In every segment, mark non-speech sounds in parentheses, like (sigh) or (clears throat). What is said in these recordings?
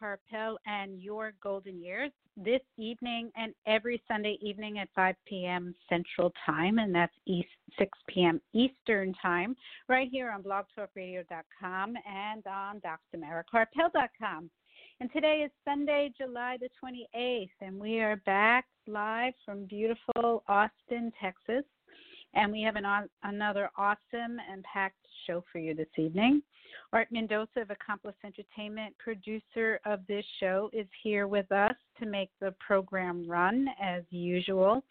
Karpel and your golden years this evening and every Sunday evening at 5 p.m. Central Time, and that's East, 6 p.m. Eastern Time, right here on blogtalkradio.com and on drmarakarpel.com. And today is Sunday, July the 28th, and we are back live from beautiful Austin, Texas. And we have an, another awesome and packed show for you this evening. Art Mendoza of Accomplice Entertainment, producer of this show, is here with us to make the program run as usual.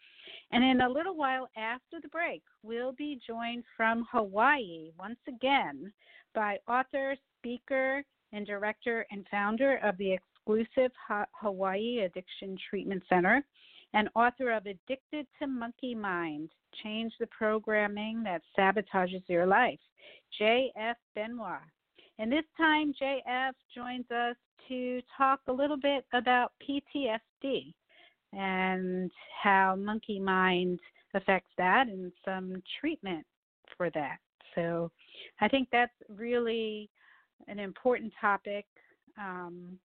And in a little while after the break, we'll be joined from Hawaii once again by author, speaker, and director and founder of the exclusive Hawaii Addiction Treatment Center and author of Addicted to Monkey Mind Change the Programming That Sabotages Your Life, J.F. Benoist. And this time, JF joins us to talk a little bit about PTSD and how monkey mind affects that and some treatment for that. So I think that's really an important topic. Um,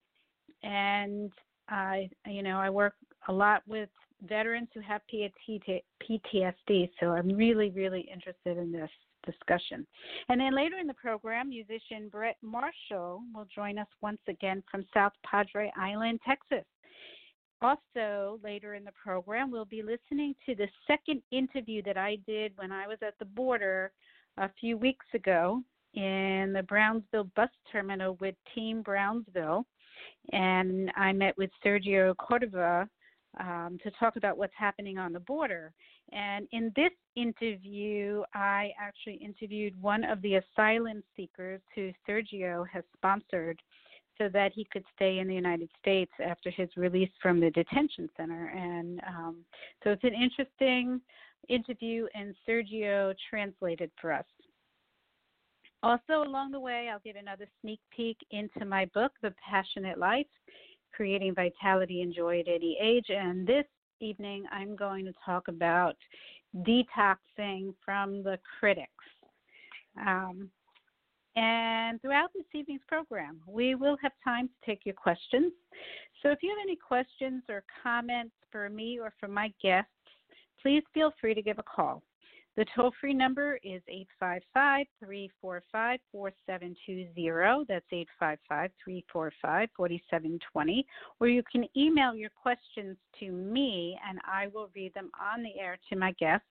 and I, you know, I work a lot with veterans who have PTSD, so I'm really, really interested in this discussion. And then later in the program, musician Brett Marshall will join us once again from South Padre Island, Texas. Also, later in the program, we'll be listening to the second interview that I did when I was at the border a few weeks ago in the Brownsville bus terminal with Team Brownsville. And I met with Sergio Cordova um, to talk about what's happening on the border. And in this interview, I actually interviewed one of the asylum seekers who Sergio has sponsored so that he could stay in the United States after his release from the detention center. And um, so it's an interesting interview, and Sergio translated for us. Also, along the way, I'll give another sneak peek into my book, The Passionate Life Creating Vitality and Joy at Any Age. And this evening, I'm going to talk about detoxing from the critics. Um, and throughout this evening's program, we will have time to take your questions. So if you have any questions or comments for me or for my guests, please feel free to give a call. The toll free number is 855 345 4720. That's 855 345 4720. Or you can email your questions to me and I will read them on the air to my guests.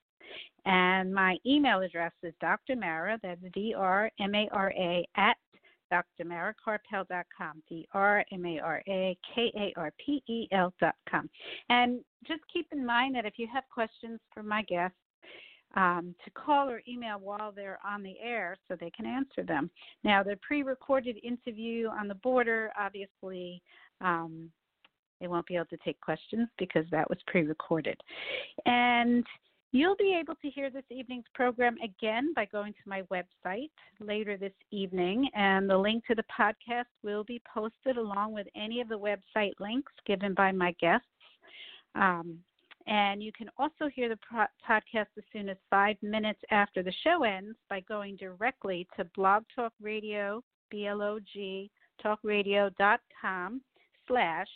And my email address is Dr. Mara, that's D R M A R A, at drmarakarpel.com, D-R-M-A-R-A-K-A-R-P-E-L.com. And just keep in mind that if you have questions for my guests, um, to call or email while they're on the air so they can answer them. Now, the pre recorded interview on the border, obviously, um, they won't be able to take questions because that was pre recorded. And You'll be able to hear this evening's program again by going to my website later this evening, and the link to the podcast will be posted along with any of the website links given by my guests. Um, and you can also hear the pro- podcast as soon as five minutes after the show ends by going directly to Blog Talk Radio, B-L-O-G, talkradio.com slash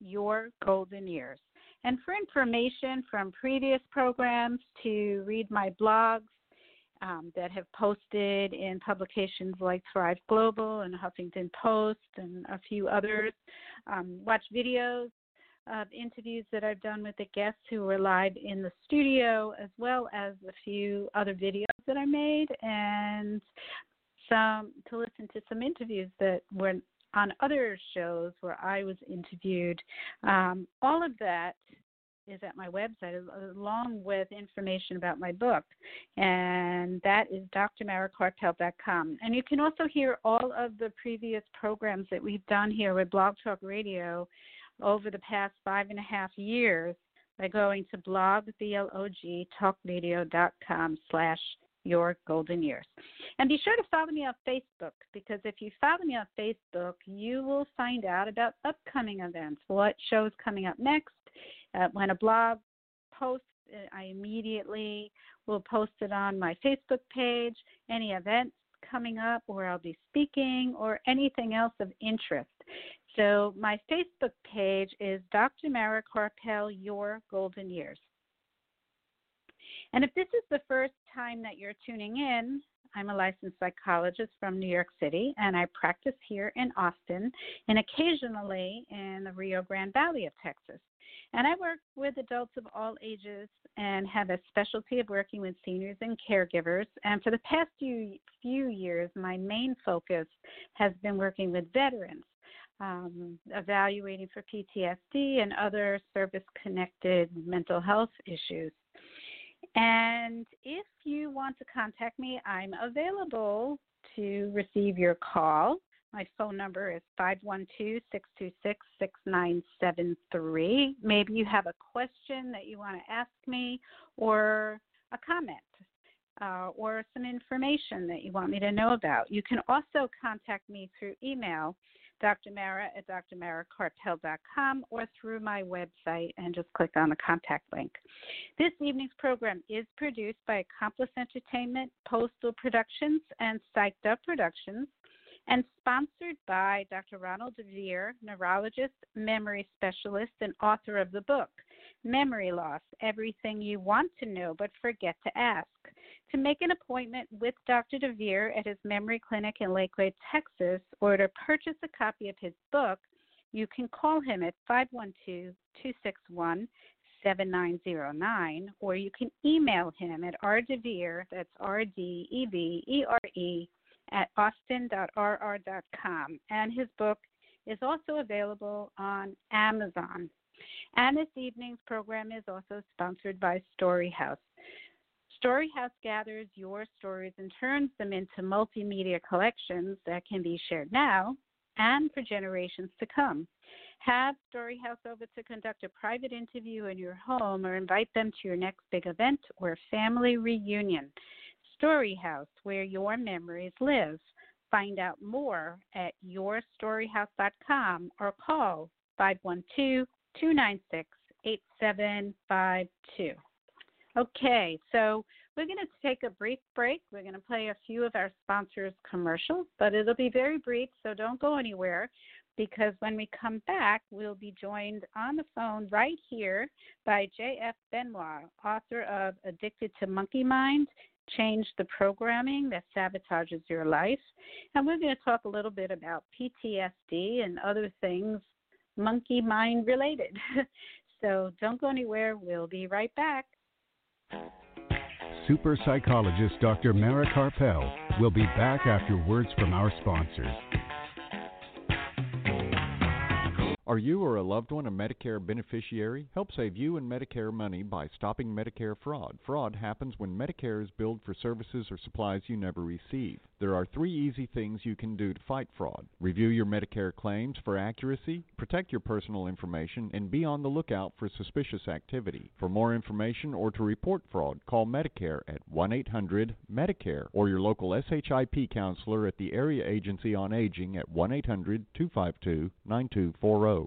your golden years. And for information from previous programs to read my blogs um, that have posted in publications like Thrive Global and Huffington Post and a few others, um, watch videos of interviews that I've done with the guests who were live in the studio, as well as a few other videos that I made, and some to listen to some interviews that were on other shows where I was interviewed. Um, all of that is at my website, along with information about my book, and that is drmarakarpel.com. And you can also hear all of the previous programs that we've done here with Blog Talk Radio over the past five and a half years by going to blog, B-L-O-G, slash your golden years. And be sure to follow me on Facebook because if you follow me on Facebook, you will find out about upcoming events, what shows coming up next. Uh, when a blog posts, I immediately will post it on my Facebook page, any events coming up where I'll be speaking, or anything else of interest. So my Facebook page is Dr. Mara Karpel, Your Golden Years. And if this is the first time that you're tuning in, I'm a licensed psychologist from New York City, and I practice here in Austin and occasionally in the Rio Grande Valley of Texas. And I work with adults of all ages and have a specialty of working with seniors and caregivers. And for the past few, few years, my main focus has been working with veterans um, evaluating for PTSD and other service connected mental health issues. And if you want to contact me, I'm available to receive your call. My phone number is 512 626 6973. Maybe you have a question that you want to ask me, or a comment, uh, or some information that you want me to know about. You can also contact me through email Dr. Mara at drmarakarpel.com or through my website and just click on the contact link. This evening's program is produced by Accomplice Entertainment, Postal Productions, and Psyched Up Productions and sponsored by Dr. Ronald DeVere, neurologist, memory specialist, and author of the book, Memory Loss Everything You Want to Know But Forget to Ask. To make an appointment with Dr. DeVere at his memory clinic in Lakeway, Texas, or to purchase a copy of his book, you can call him at 512 261 7909, or you can email him at rdevere, that's R D E V E R E, at austin.rr.com. And his book is also available on Amazon. And this evening's program is also sponsored by Storyhouse. Storyhouse gathers your stories and turns them into multimedia collections that can be shared now and for generations to come. Have Storyhouse over to conduct a private interview in your home or invite them to your next big event or family reunion. Storyhouse, where your memories live. Find out more at yourstoryhouse.com or call 512 296 8752. Okay, so we're going to take a brief break. We're going to play a few of our sponsors' commercials, but it'll be very brief, so don't go anywhere because when we come back, we'll be joined on the phone right here by J.F. Benoist, author of Addicted to Monkey Mind Change the Programming That Sabotages Your Life. And we're going to talk a little bit about PTSD and other things monkey mind related. (laughs) so don't go anywhere. We'll be right back. Super psychologist Dr. Mara Karpel will be back after words from our sponsors. Are you or a loved one a Medicare beneficiary? Help save you and Medicare money by stopping Medicare fraud. Fraud happens when Medicare is billed for services or supplies you never receive. There are three easy things you can do to fight fraud. Review your Medicare claims for accuracy, protect your personal information, and be on the lookout for suspicious activity. For more information or to report fraud, call Medicare at 1-800-MEDICARE or your local SHIP counselor at the Area Agency on Aging at 1-800-252-9240.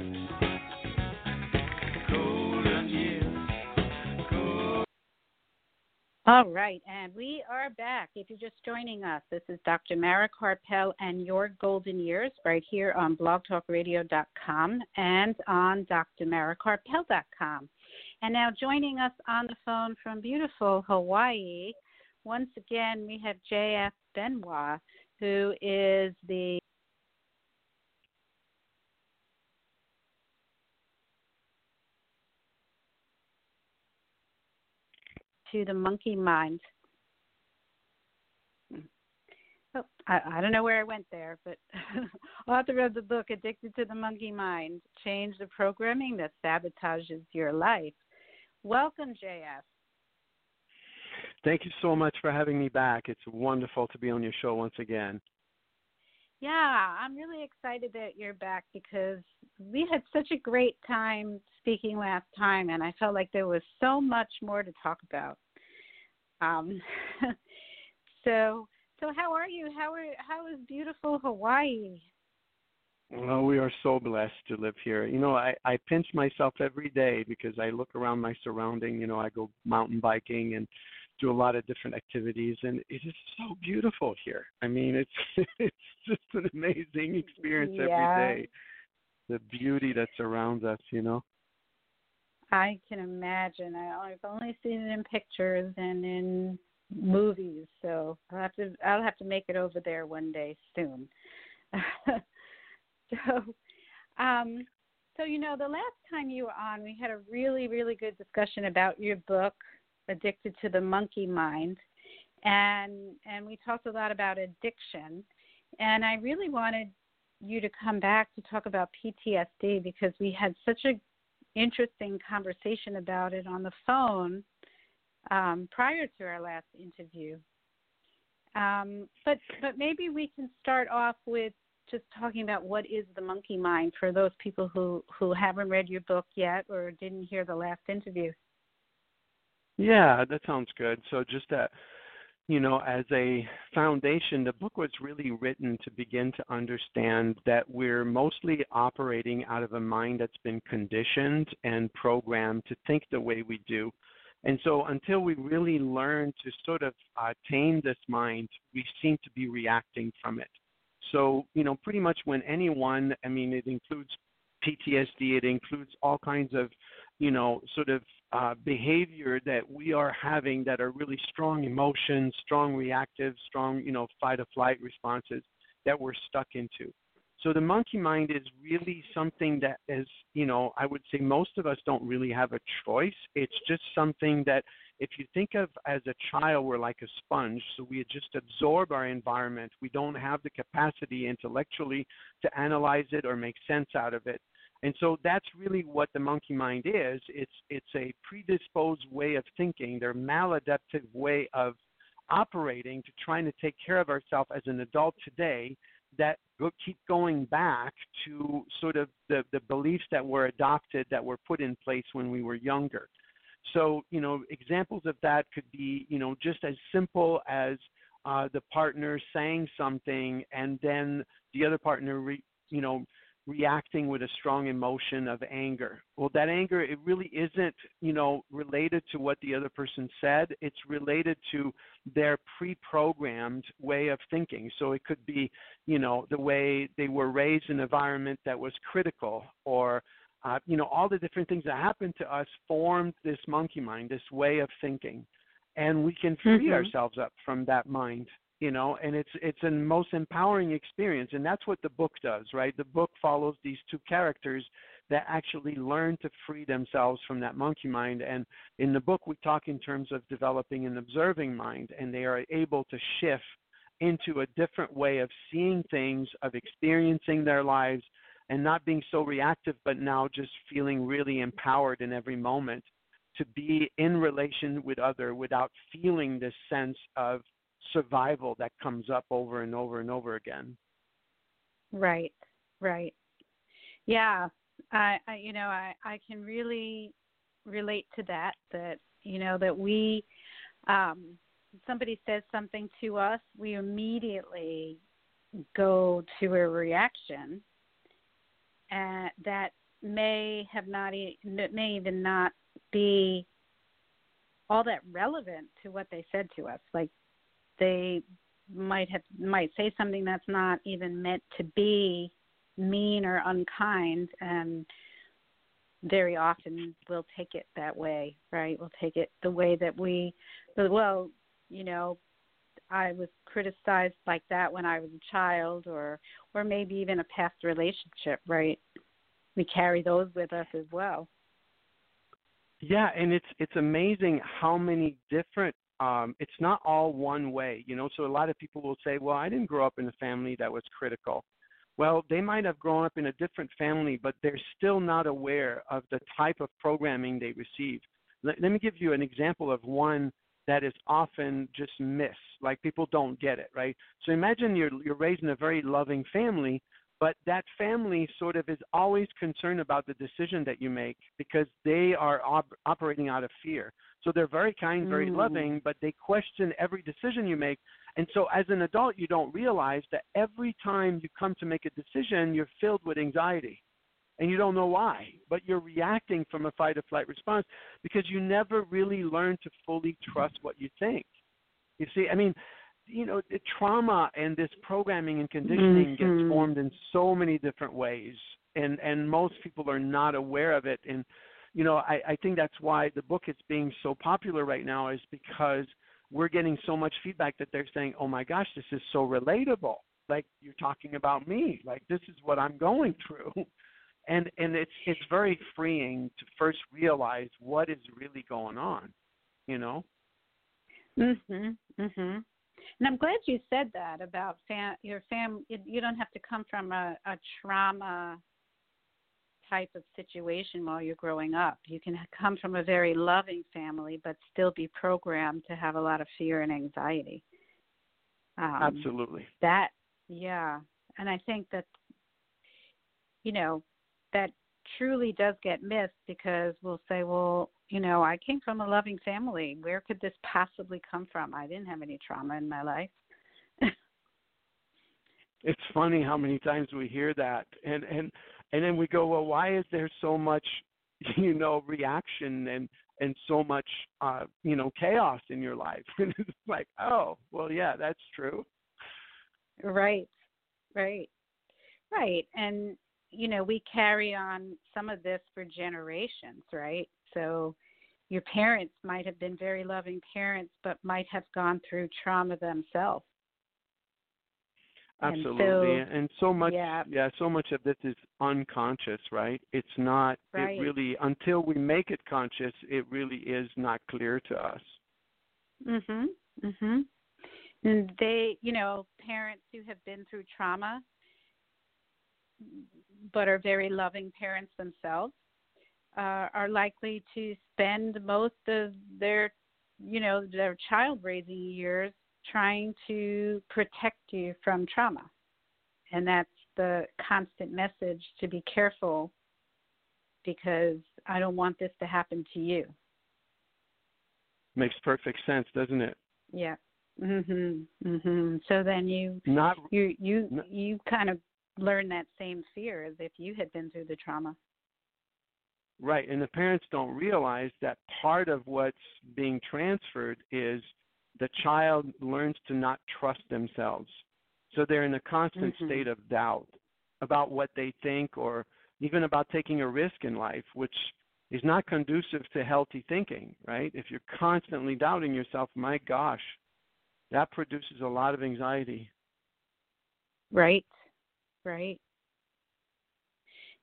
All right, and we are back. If you're just joining us, this is Dr. Mara Karpel and Your Golden Years right here on blogtalkradio.com and on drmarakarpel.com. And now joining us on the phone from beautiful Hawaii, once again, we have J.F. Benoist, who is the to the monkey mind. Hmm. Oh, I, I don't know where I went there, but (laughs) author of the book Addicted to the Monkey Mind Change the Programming That Sabotages Your Life. Welcome, JF. Thank you so much for having me back. It's wonderful to be on your show once again. Yeah, I'm really excited that you're back because we had such a great time speaking last time, and I felt like there was so much more to talk about. Um, (laughs) so, so how are you? How are how is beautiful Hawaii? Well, we are so blessed to live here. You know, I I pinch myself every day because I look around my surrounding. You know, I go mountain biking and do a lot of different activities, and it is so beautiful here. I mean, it's (laughs) it's just an amazing experience yeah. every day. The beauty that surrounds us, you know. I can imagine. I, I've only seen it in pictures and in movies, so I'll have to I'll have to make it over there one day soon. (laughs) so, um, so you know, the last time you were on, we had a really really good discussion about your book, Addicted to the Monkey Mind, and and we talked a lot about addiction, and I really wanted you to come back to talk about PTSD because we had such a interesting conversation about it on the phone um, prior to our last interview. Um, but but maybe we can start off with just talking about what is the monkey mind for those people who who haven't read your book yet or didn't hear the last interview. Yeah, that sounds good. So just that you know, as a foundation, the book was really written to begin to understand that we're mostly operating out of a mind that's been conditioned and programmed to think the way we do. And so, until we really learn to sort of uh, tame this mind, we seem to be reacting from it. So, you know, pretty much when anyone, I mean, it includes PTSD, it includes all kinds of, you know, sort of uh, behavior that we are having that are really strong emotions, strong reactive, strong, you know, fight or flight responses that we're stuck into. So the monkey mind is really something that is, you know, I would say most of us don't really have a choice. It's just something that if you think of as a child, we're like a sponge. So we just absorb our environment. We don't have the capacity intellectually to analyze it or make sense out of it. And so that's really what the monkey mind is. It's it's a predisposed way of thinking, their maladaptive way of operating to trying to take care of ourselves as an adult today that keep going back to sort of the, the beliefs that were adopted that were put in place when we were younger. So, you know, examples of that could be, you know, just as simple as uh, the partner saying something and then the other partner, re, you know, reacting with a strong emotion of anger. Well, that anger, it really isn't, you know, related to what the other person said. It's related to their pre-programmed way of thinking. So it could be, you know, the way they were raised in an environment that was critical or uh, you know, all the different things that happened to us formed this monkey mind, this way of thinking. And we can free mm-hmm. ourselves up from that mind you know and it's it's a most empowering experience. And that's what the book does right? The book follows these two characters that actually learn to free themselves from that monkey mind. And in the book we talk in terms of developing an observing mind and they are able to shift into a different way of seeing things of experiencing their lives and not being so reactive but now just feeling really empowered in every moment to be in relation with other without feeling this sense of survival that comes up over and over and over again. Right, right. Yeah, I, I you know, I, I can really relate to that. That you know that we, um, somebody says something to us, we immediately go to a reaction, and that may have not, may even not be all that relevant to what they said to us. Like they might have might say something that's not even meant to be mean or unkind and very often we'll take it that way, right? We'll take it the way that we well, you know, I was criticized like that when I was a child or or maybe even a past relationship, right? We carry those with us as well. Yeah, and it's it's amazing how many different um it's not all one way, you know. So a lot of people will say, "Well, I didn't grow up in a family that was critical." Well, they might have grown up in a different family, but they're still not aware of the type of programming they received. Let, let me give you an example of one that is often just missed. Like people don't get it, right? So imagine you're you're raised in a very loving family, but that family sort of is always concerned about the decision that you make because they are op- operating out of fear. So they're very kind, very mm. loving, but they question every decision you make. And so as an adult, you don't realize that every time you come to make a decision, you're filled with anxiety. And you don't know why, but you're reacting from a fight or flight response because you never really learn to fully trust what you think. You see, I mean, you know, the trauma and this programming and conditioning mm-hmm. gets formed in so many different ways, and and most people are not aware of it. And you know, I, I think that's why the book is being so popular right now is because we're getting so much feedback that they're saying, "Oh my gosh, this is so relatable." Like you're talking about me. Like this is what I'm going through. (laughs) And and it's it's very freeing to first realize what is really going on, you know. Mhm. Mhm. And I'm glad you said that about fam- your fam. You don't have to come from a, a trauma type of situation while you're growing up. You can come from a very loving family, but still be programmed to have a lot of fear and anxiety. Um, Absolutely. That, yeah. And I think that, you know, that truly does get missed because we'll say, well, you know, I came from a loving family. Where could this possibly come from? I didn't have any trauma in my life. (laughs) it's funny how many times we hear that and and and then we go, well, why is there so much, (laughs) you know, reaction and and so much uh, you know, chaos in your life? (laughs) And it's like, oh, well, yeah, that's true. Right. Right. Right. And you know, we carry on some of this for generations, right? So your parents might have been very loving parents, but might have gone through trauma themselves. Absolutely. And so, and so much yeah. yeah, so much of this is unconscious, right? It's not right. it really until we make it conscious, it really is not clear to us. Mhm. Mhm. And they, you know, parents who have been through trauma but are very loving parents themselves uh, are likely to spend most of their you know their child raising years trying to protect you from trauma. And that's the constant message to be careful because i don't want this to happen to you. Makes perfect sense doesn't it? Yeah. Mhm mhm so then you not you you not, you kind of learn that same fear as if you had been through the trauma. Right, and the parents don't realize that part of what's being transferred is the child learns to not trust themselves. So they're in a constant mm-hmm. state of doubt about what they think or even about taking a risk in life, which is not conducive to healthy thinking, right? If you're constantly doubting yourself, my gosh, that produces a lot of anxiety. Right right?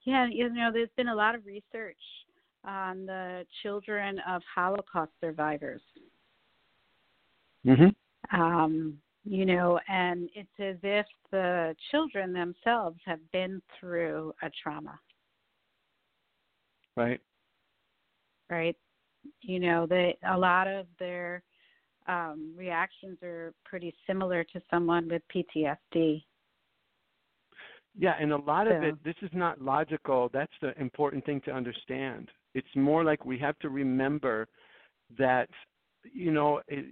Yeah, you know, there's been a lot of research on the children of Holocaust survivors. Mhm. Um, you know, and it's as if the children themselves have been through a trauma. Right. Right. You know, they a lot of their um, reactions are pretty similar to someone with PTSD. Yeah, and a lot of it, this is not logical. That's the important thing to understand. It's more like we have to remember that, you know, it,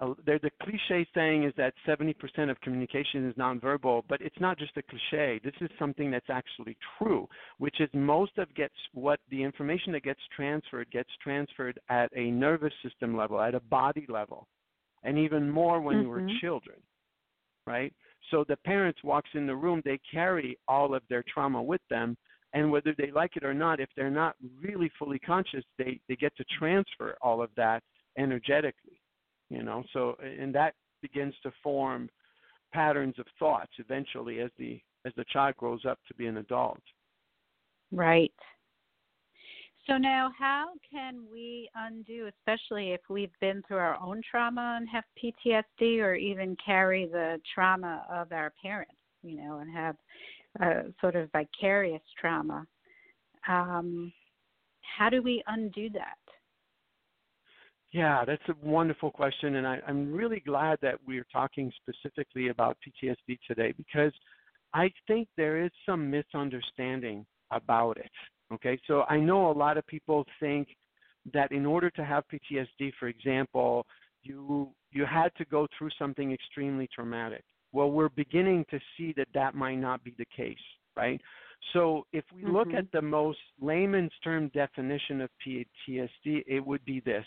uh, the cliche saying is that 70% of communication is nonverbal, but it's not just a cliche. This is something that's actually true, which is most of gets what the information that gets transferred gets transferred at a nervous system level, at a body level, and even more when mm-hmm. you were children, right? So the parents walks in the room, they carry all of their trauma with them, and whether they like it or not, if they're not really fully conscious, they they get to transfer all of that energetically you know? So and that begins to form patterns of thoughts eventually as the as the child grows up to be an adult. Right so now how can we undo especially if we've been through our own trauma and have PTSD or even carry the trauma of our parents you know and have a sort of vicarious trauma um, how do we undo that yeah, that's a wonderful question, and I, I'm really glad that we're talking specifically about PTSD today because I think there is some misunderstanding about it. Okay, so I know a lot of people think that in order to have PTSD, for example, you you had to go through something extremely traumatic. Well, we're beginning to see that that might not be the case, right? So if we mm-hmm. look at the most layman's term definition of PTSD, it would be this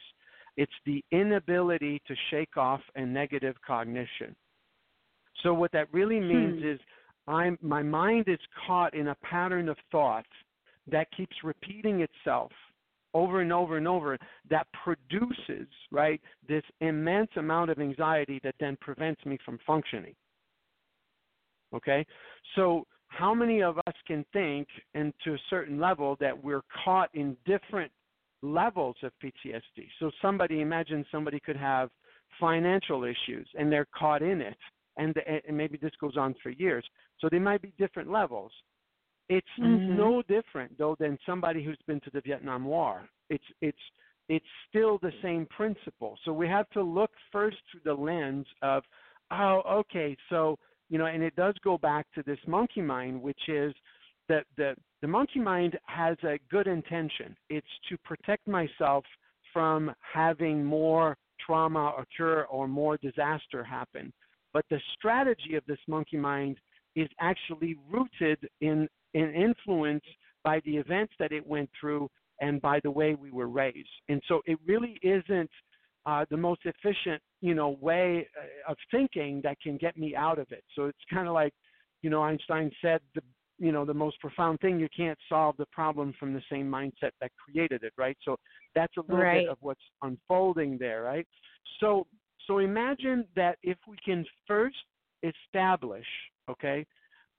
it's the inability to shake off a negative cognition. So what that really means hmm. is I'm my mind is caught in a pattern of thought that keeps repeating itself over and over and over that produces, right, this immense amount of anxiety that then prevents me from functioning. Okay? So how many of us can think and to a certain level that we're caught in different levels of PTSD. So somebody, imagine somebody could have financial issues and they're caught in it, and, and maybe this goes on for years. So they might be different levels. It's mm-hmm. no different though than somebody who's been to the Vietnam War. It's it's it's still the same principle. So we have to look first through the lens of, oh, okay, so you know, and it does go back to this monkey mind, which is that the the monkey mind has a good intention. It's to protect myself from having more trauma occur or more disaster happen. But the strategy of this monkey mind is actually rooted in, in influence by the events that it went through and by the way we were raised. And so it really isn't uh, the most efficient, you know, way uh, of thinking that can get me out of it. So it's kind of like, you know, Einstein said the you know the most profound thing you can't solve the problem from the same mindset that created it right so that's a little right. bit of what's unfolding there right so so imagine that if we can first establish okay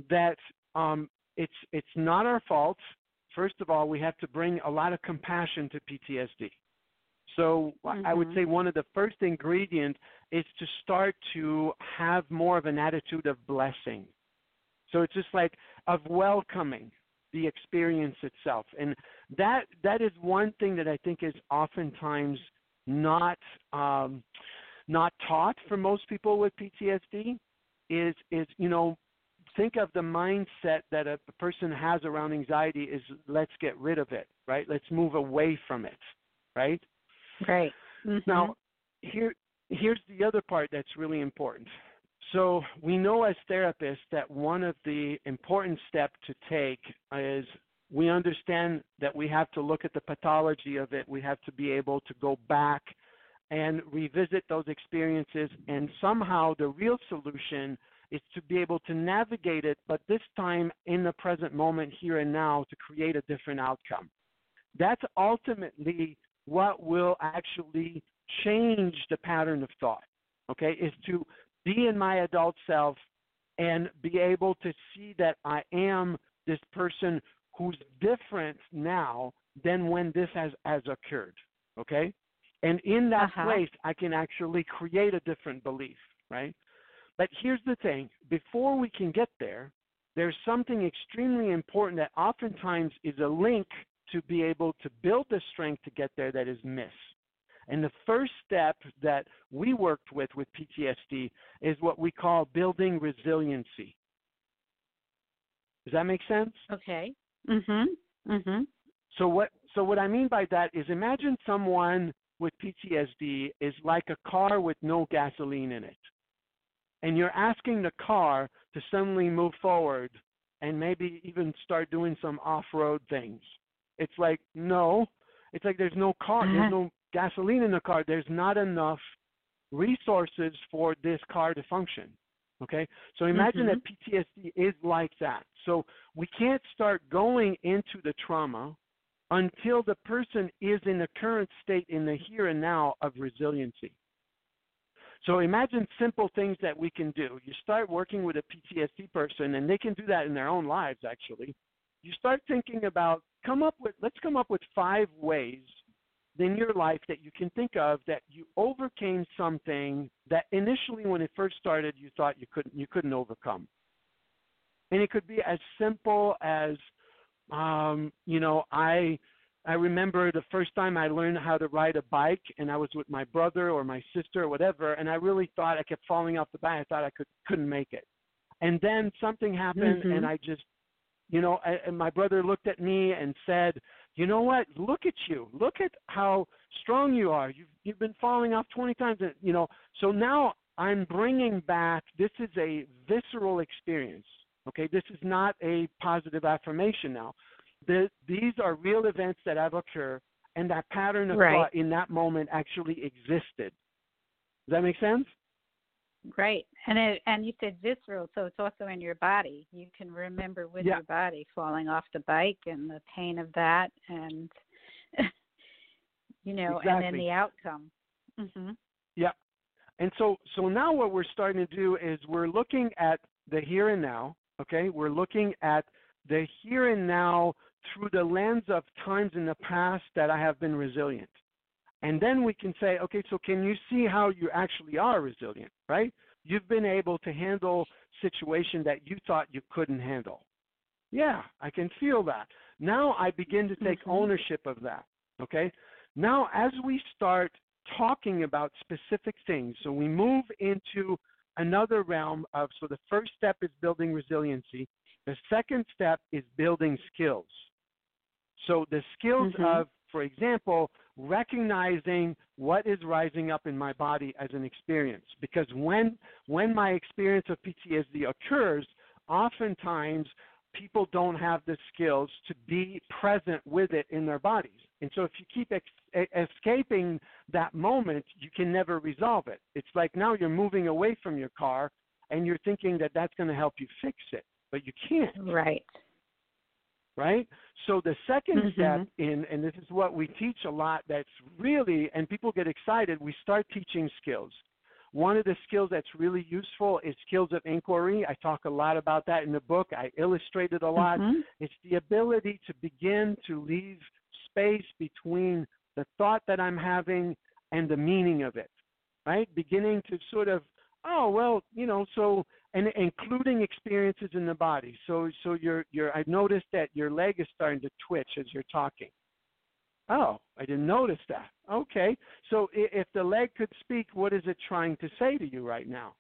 that um, it's it's not our fault first of all we have to bring a lot of compassion to ptsd so mm-hmm. I would say one of the first ingredients is to start to have more of an attitude of blessing. So it's just like of welcoming the experience itself. And that that is one thing that I think is oftentimes not um, not taught for most people with PTSD is is you know think of the mindset that a person has around anxiety is let's get rid of it right let's move away from it right right mm-hmm. now here here's the other part that's really important so we know as therapists that one of the important steps to take is we understand that we have to look at the pathology of it. We have to be able to go back and revisit those experiences. And somehow the real solution is to be able to navigate it, but this time in the present moment, here and now, to create a different outcome. That's ultimately what will actually change the pattern of thought. Okay, is to be in my adult self and be able to see that I am this person who's different now than when this has, has occurred. Okay? And in that uh-huh. place, I can actually create a different belief, right? But here's the thing before we can get there, there's something extremely important that oftentimes is a link to be able to build the strength to get there that is missed. And the first step that we worked with with PTSD is what we call building resiliency. Does that make sense? Okay. Mhm. Mhm. So what so what I mean by that is imagine someone with PTSD is like a car with no gasoline in it. And you're asking the car to suddenly move forward and maybe even start doing some off road things. It's like, no. It's like there's no car, there's uh-huh. no gasoline in the car. There's not enough resources for this car to function. Okay? So imagine mm-hmm. that PTSD is like that. So we can't start going into the trauma until the person is in the current state in the here and now of resiliency. So imagine simple things that we can do. You start working with a PTSD person, and they can do that in their own lives, actually. You start thinking about, come up with, let's come up with five ways in your life that you can think of that you overcame something that initially when it first started you thought you couldn't you couldn't overcome and it could be as simple as um you know i i remember the first time i learned how to ride a bike and i was with my brother or my sister or whatever and i really thought i kept falling off the bike i thought i could couldn't make it and then something happened mm-hmm. and i just you know I, and my brother looked at me and said you know what? Look at you. Look at how strong you are. You've you've been falling off 20 times. and You know. So now I'm bringing back. This is a visceral experience. Okay. This is not a positive affirmation now. The, these are real events that have occurred, and that pattern of right. thought in that moment actually existed. Does that make sense? Right, and it, and you said visceral, so it's also in your body. You can remember with yeah. your body falling off the bike and the pain of that, and (laughs) you know, exactly. and then the outcome. hmm Yeah, and so so now what we're starting to do is we're looking at the here and now. Okay, we're looking at the here and now through the lens of times in the past that I have been resilient. And then we can say, okay, so can you see how you actually are resilient, right? You've been able to handle situation that you thought you couldn't handle. Yeah, I can feel that. Now I begin to take mm-hmm. ownership of that. Okay? Now as we start talking about specific things, so we move into another realm of so the first step is building resiliency. The second step is building skills. So the skills mm-hmm. of, for example, recognizing what is rising up in my body as an experience. Because when when my experience of PTSD occurs oftentimes people don't have the skills to be present with it in their bodies. And so if you keep ex- escaping that moment you can never resolve it. It's like now you're moving away from your car and you're thinking that that's going to help you fix it but you can't. Right right? So the 2nd mm-hmm. step in, and this is what we teach a lot that's really, and people get excited, we start teaching skills. One of the skills that's really useful is skills of inquiry. I talk a lot about that in the book. I illustrate it a lot. Mm-hmm. It's the ability to begin to leave space between the thought that I'm having and the meaning of it, right? Beginning to sort of, oh, well, you know, so and including experiences in the body. So so you're you're I've noticed that your leg is starting to twitch as you're talking. Oh, I didn't notice that. Okay. So if the leg could speak, what is it trying to say to you right now?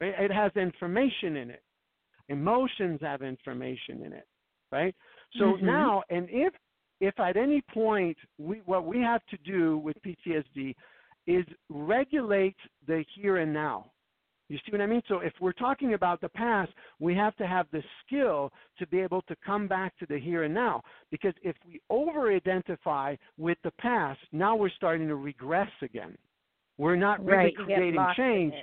It has information in it. Emotions have information in it, right? So mm-hmm. now, and if if at any point we what we have to do with PTSD is regulate the here and now. You see what I mean? So if we're talking about the past, we have to have the skill to be able to come back to the here and now. Because if we over identify with the past, now we're starting to regress again. We're not really right, creating change.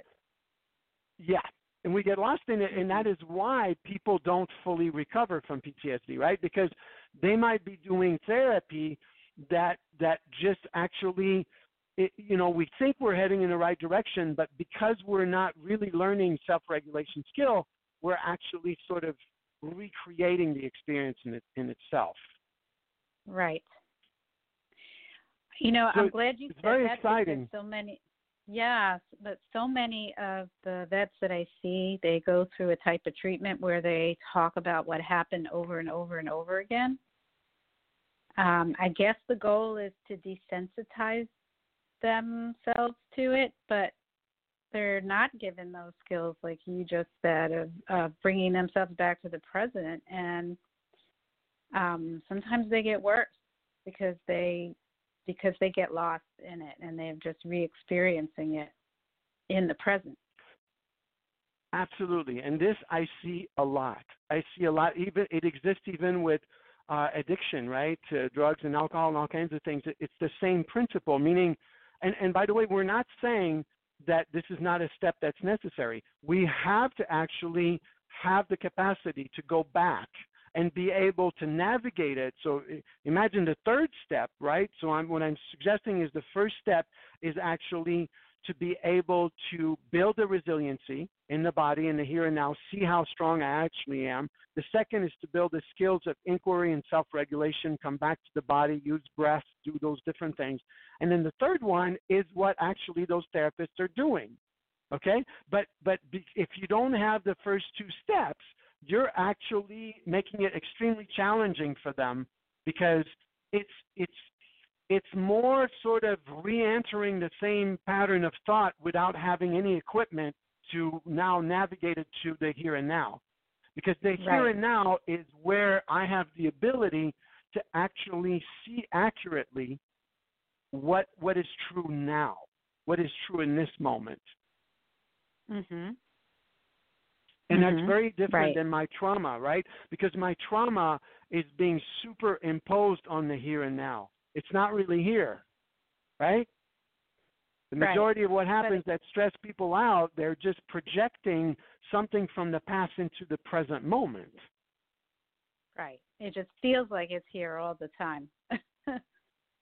Yeah. And we get lost in it, and that is why people don't fully recover from PTSD, right? Because they might be doing therapy that that just actually it, you know, we think we're heading in the right direction, but because we're not really learning self-regulation skill, we're actually sort of recreating the experience in, it, in itself. Right. You know, so I'm glad you it's said very that exciting. so many, yes, but so many of the vets that I see, they go through a type of treatment where they talk about what happened over and over and over again. Um, I guess the goal is to desensitize themselves to it, but they're not given those skills, like you just said, of, of bringing themselves back to the present. And um, sometimes they get worse because they because they get lost in it and they're just re-experiencing it in the present. Absolutely, and this I see a lot. I see a lot. Even it exists even with uh, addiction, right, to drugs and alcohol and all kinds of things. It's the same principle. Meaning, and and by the way, we're not saying that this is not a step that's necessary. We have to actually have the capacity to go back and be able to navigate it. So imagine the third step, right? So I'm, what I'm suggesting is the first step is actually to be able to build a resiliency in the body in the here and now, see how strong I actually am. The second is to build the skills of inquiry and self regulation, come back to the body, use breath, do those different things. And then the third one is what actually those therapists are doing. Okay? But but if you don't have the first two steps, you're actually making it extremely challenging for them because it's it's it's more sort of re-entering the same pattern of thought without having any equipment to now navigate it to the here and now. Because the right. here and now is where I have the ability to actually see accurately what what is true now, what is true in this moment. Mhm. And mm-hmm. that's very different right. than my trauma, right? Because my trauma is being superimposed on the here and now. It's not really here, right? The majority right. of what happens that stress people out, they're just projecting something from the past into the present moment. Right. It just feels like it's here all the time. (laughs)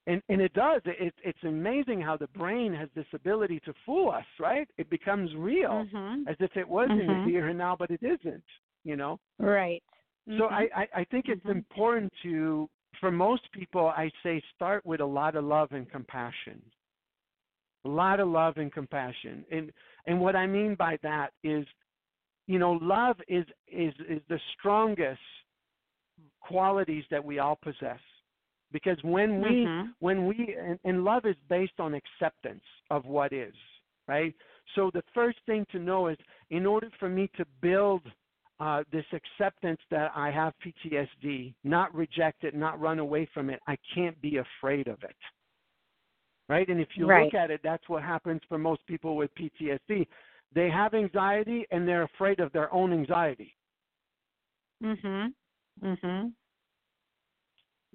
and and it does. It, it's amazing how the brain has this ability to fool us, right? It becomes real mm-hmm. as if it was mm-hmm. in the mm-hmm. here and now, but it isn't. You know. Right. Mm-hmm. So I, I I think it's mm-hmm. important to for most people I say start with a lot of love and compassion. A lot of love and compassion. And and what I mean by that is you know love is is is the strongest qualities that we all possess because when we mm-hmm. when we and, and love is based on acceptance of what is right so the first thing to know is in order for me to build uh, this acceptance that I have PTSD, not reject it, not run away from it, I can't be afraid of it. Right? And if you right. look at it, that's what happens for most people with PTSD. They have anxiety and they're afraid of their own anxiety. Mm Mhm. Mm Mhm.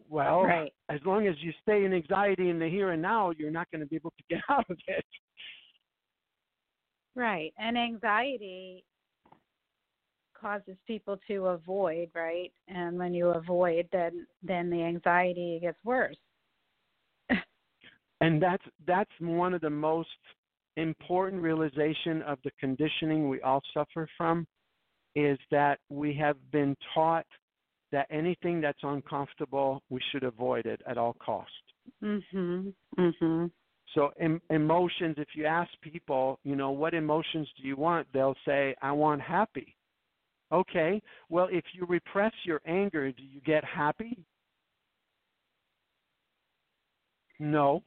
Well, right. as long as you stay in anxiety in the here and now, you're not going to be able to get (laughs) out of it. Right. And anxiety causes people to avoid, right? And when you avoid, then then the anxiety gets worse. and that's that's one of the most important realization of the conditioning we all suffer from is that we have been taught that anything that's uncomfortable, we should avoid it at all costs. Mhm. Mhm. So em- emotions, if you ask people, you know, what emotions do you want? They'll say, I want happy. Okay. Well, if you repress your anger, do you get happy? No.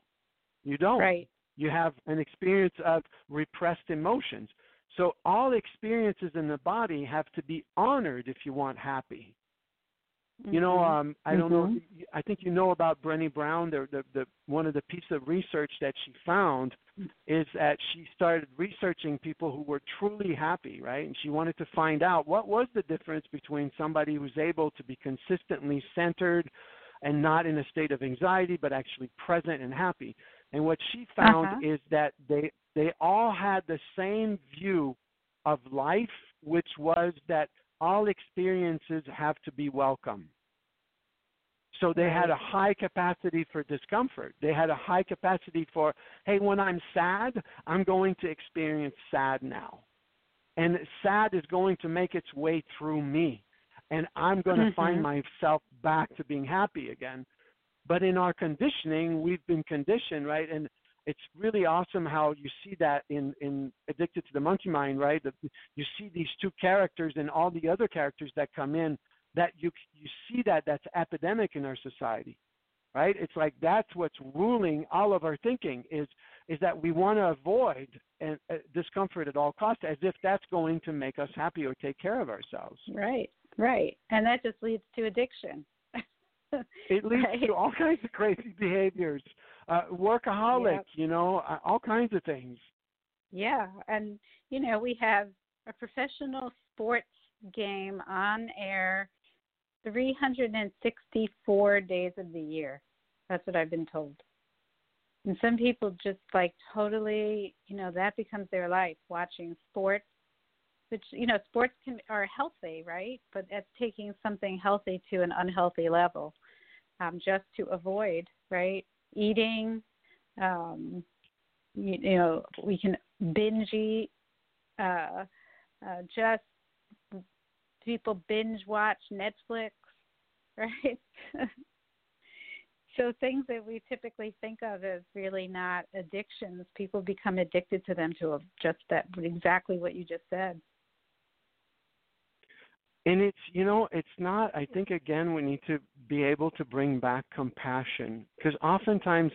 You don't. Right. You have an experience of repressed emotions. So all experiences in the body have to be honored if you want happy. You know, Mm-hmm. um, I don't know. Mhm. I think you know about Brené Brown. The, the the one of the piece of research that she found is that she started researching people who were truly happy, right? And she wanted to find out what was the difference between somebody who's able to be consistently centered and not in a state of anxiety, but actually present and happy. And what she found Uh-huh. is that they they all had the same view of life, which was that all experiences have to be welcome. So they had a high capacity for discomfort. They had a high capacity for, hey, when I'm sad, I'm going to experience sad now. And sad is going to make its way through me. And I'm going to mm-hmm. find myself back to being happy again. But in our conditioning, we've been conditioned, right? And it's really awesome how you see that in in Addicted to the Monkey Mind, right? You see these two characters and all the other characters that come in. That you you see that that's epidemic in our society, right? It's like that's what's ruling all of our thinking is is that we want to avoid and uh, discomfort at all costs, as if that's going to make us happy or take care of ourselves. Right, right, and that just leads to addiction. (laughs) it leads right. to all kinds of crazy behaviors uh, workaholic, Yep. you know, uh, all kinds of things. Yeah, and you know we have a professional sports game on air 364 days of the year. That's what I've been told. And some people just like totally, you know, that becomes their life watching sports, which you know, sports can are healthy, right? But that's taking something healthy to an unhealthy level, um, just to avoid, right? Eating, um, you, you know, we can binge eat, uh, uh, just people binge watch Netflix, (laughs) right? so things that we typically think of as really not addictions, people become addicted to them to just that exactly what you just said. And it's you know it's not. I think again we need to be able to bring back compassion because oftentimes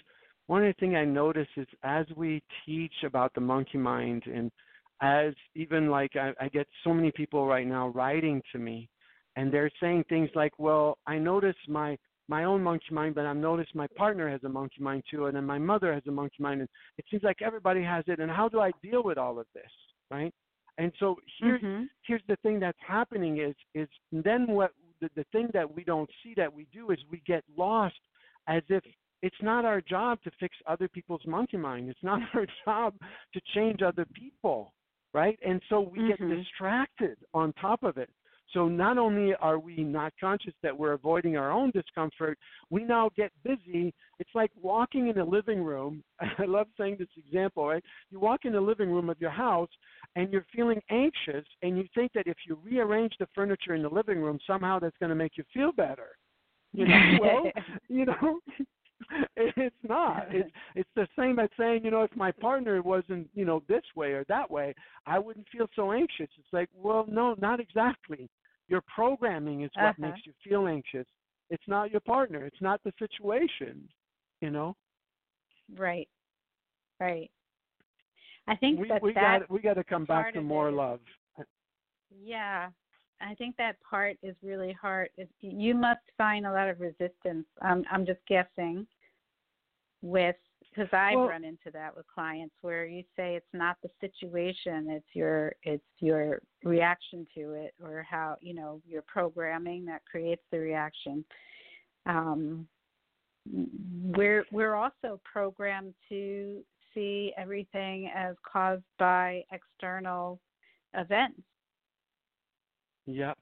one of the things I notice is as we teach about the monkey mind and as even like I, I get so many people right now writing to me and they're saying things like, Well, I notice my my own monkey mind, but I've noticed my partner has a monkey mind too, and then my mother has a monkey mind, and it seems like everybody has it. And how do I deal with all of this, right? And so here's mm-hmm. here's the thing that's happening is is then what the, the thing that we don't see that we do is we get lost as if it's not our job to fix other people's monkey mind. It's not (laughs) our job to change other people, right? And so we mm-hmm. get distracted on top of it. So not only are we not conscious that we're avoiding our own discomfort, we now get busy. It's like walking in a living room. (laughs) I love saying this example, right? You walk in the living room of your house and you're feeling anxious and you think that if you rearrange the furniture in the living room, somehow that's going to make you feel better. You know, (laughs) well, (laughs) you know, it's not. It's it's the same as saying, you know, if my partner wasn't, you know, this way or that way, I wouldn't feel so anxious. It's like, well, no, not exactly. Your programming is what uh-huh. makes you feel anxious. It's not your partner. It's not the situation. You know. Right. Right. I think we that we that got we got to come back to more it. love. Yeah, I think that part is really hard. It's, you must find a lot of resistance. Um, I'm just guessing with because I've well, run into that with clients where you say it's not the situation, it's your it's your reaction to it or how you know your programming that creates the reaction. Um, we're we're also programmed to see everything as caused by external events Yep.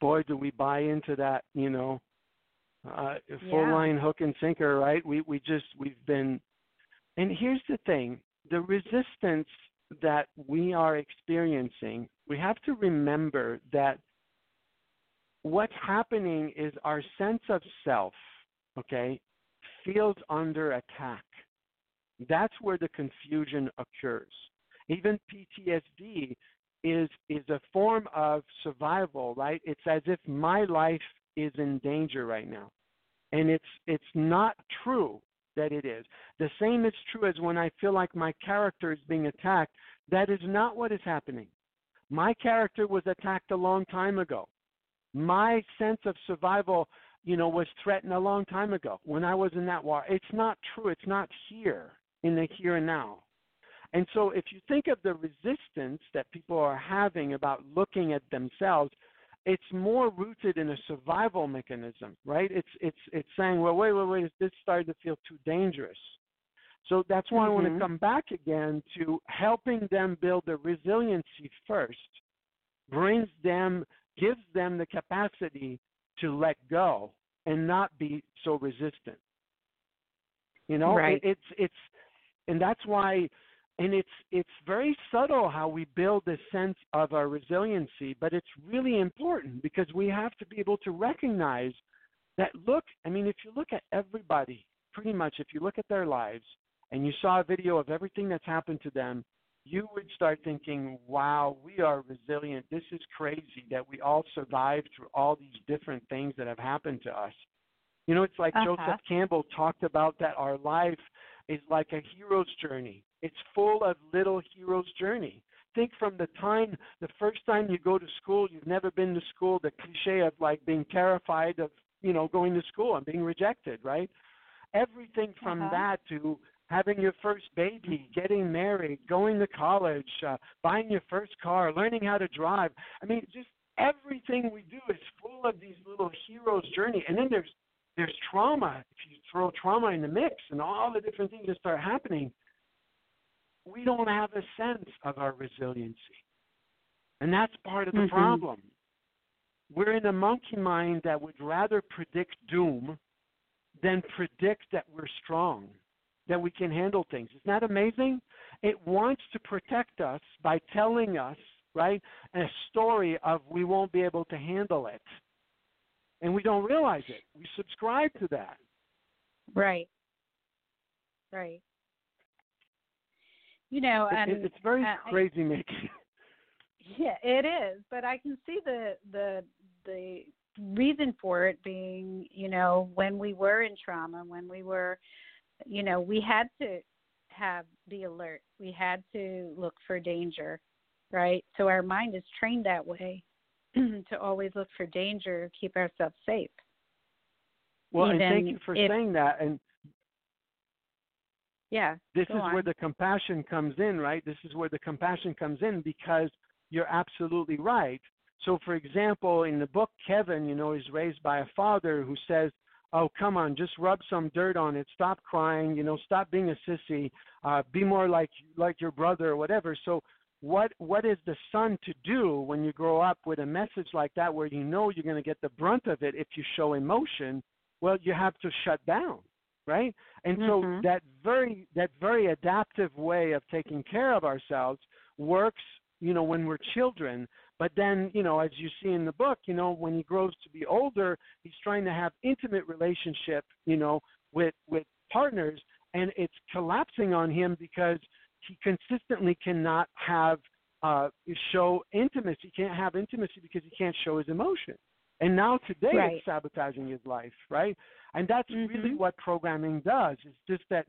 Boy, do we buy into that, you know, uh, full Yeah. line hook and sinker, right? We we just we've been, and here's the thing: the resistance that we are experiencing, we have to remember that what's happening is our sense of self, okay, feels under attack. That's where the confusion occurs. Even PTSD is is a form of survival, right? It's as if my life is in danger right now. And it's it's not true that it is. The same is true as when I feel like my character is being attacked. That is not what is happening. My character was attacked a long time ago. My sense of survival, you know, was threatened a long time ago when I was in that war. It's not true. It's not here in the here and now. And so if you think of the resistance that people are having about looking at themselves, it's more rooted in a survival mechanism, right? It's it's it's saying, well, wait, wait, wait, this started to feel too dangerous. So that's why mm-hmm. I want to come back again to helping them build the resiliency first, brings them, gives them the capacity to let go and not be so resistant. You know, right. it, it's it's, and that's why and it's it's very subtle how we build this sense of our resiliency but it's really important because we have to be able to recognize that look i mean if you look at everybody pretty much if you look at their lives and you saw a video of everything that's happened to them you would start thinking wow we are resilient. This is crazy that we all survived through all these different things that have happened to us. You know it's like uh-huh. joseph campbell talked about that our life is like a hero's journey it's full of little hero's journey. Think from the time, the first time you go to school, you've never been to school, the cliche of like being terrified of, you know, going to school and being rejected, right? everything from Uh-huh. that to having your first baby, getting married, going to college, uh, buying your first car, learning how to drive. I mean, just everything we do is full of these little hero's journey. And then there's there's trauma. If you throw trauma in the mix and all the different things that start happening, we don't have a sense of our resiliency. And that's part of the Mhm. problem. We're in a monkey mind that would rather predict doom than predict that we're strong, that we can handle things. Isn't that amazing? It wants to protect us by telling us, right, a story of we won't be able to handle it. And we don't realize it. We subscribe to that. Right. Right. You know, and it, it's very uh, crazy making. Yeah, it is, but I can see the the the reason for it being, you know, when we were in trauma, when we were, you know, we had to have the alert. We had to look for danger, right? So our mind is trained that way (clears throat) to always look for danger, keep ourselves safe. Well, and thank you for if- saying that. And Yeah. this is on. where the compassion comes in, right? This is where the compassion comes in because you're absolutely right. So, for example, in the book, Kevin, you know, is raised by a father who says, "Oh, come on, just rub some dirt on it. Stop crying. You know, stop being a sissy. Uh, be more like like your brother or whatever." So, what what is the son to do when you grow up with a message like that, where you know you're going to get the brunt of it if you show emotion? Well, you have to shut down, right? And so Mhm. that very that very adaptive way of taking care of ourselves works, you know, when we're children. But then, you know, as you see in the book, you know, when he grows to be older, he's trying to have intimate relationship, you know, with with partners, and it's collapsing on him because he consistently cannot have uh, show intimacy. He can't have intimacy because he can't show his emotion. And now today Right. it's sabotaging his life, right? And that's really Mhm. what programming does. It's just that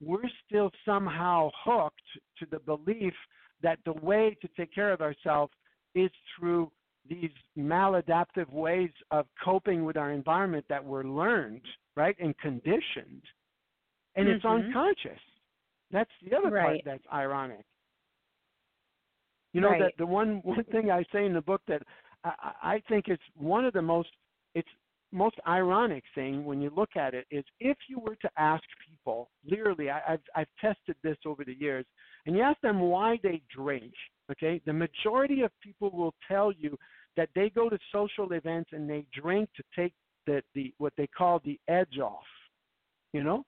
we're still somehow hooked to the belief that the way to take care of ourselves is through these maladaptive ways of coping with our environment that were learned, right, and conditioned. And it's Mhm. unconscious. That's the other Right. part that's ironic. You know Right. that the one one thing I say in the book that I, I I think it's one of the most it's most ironic thing when you look at it is if you were to ask people, literally, I, I've I've tested this over the years, and you ask them why they drink. Okay, the majority of people will tell you that they go to social events and they drink to take the the what they call the edge off. You know,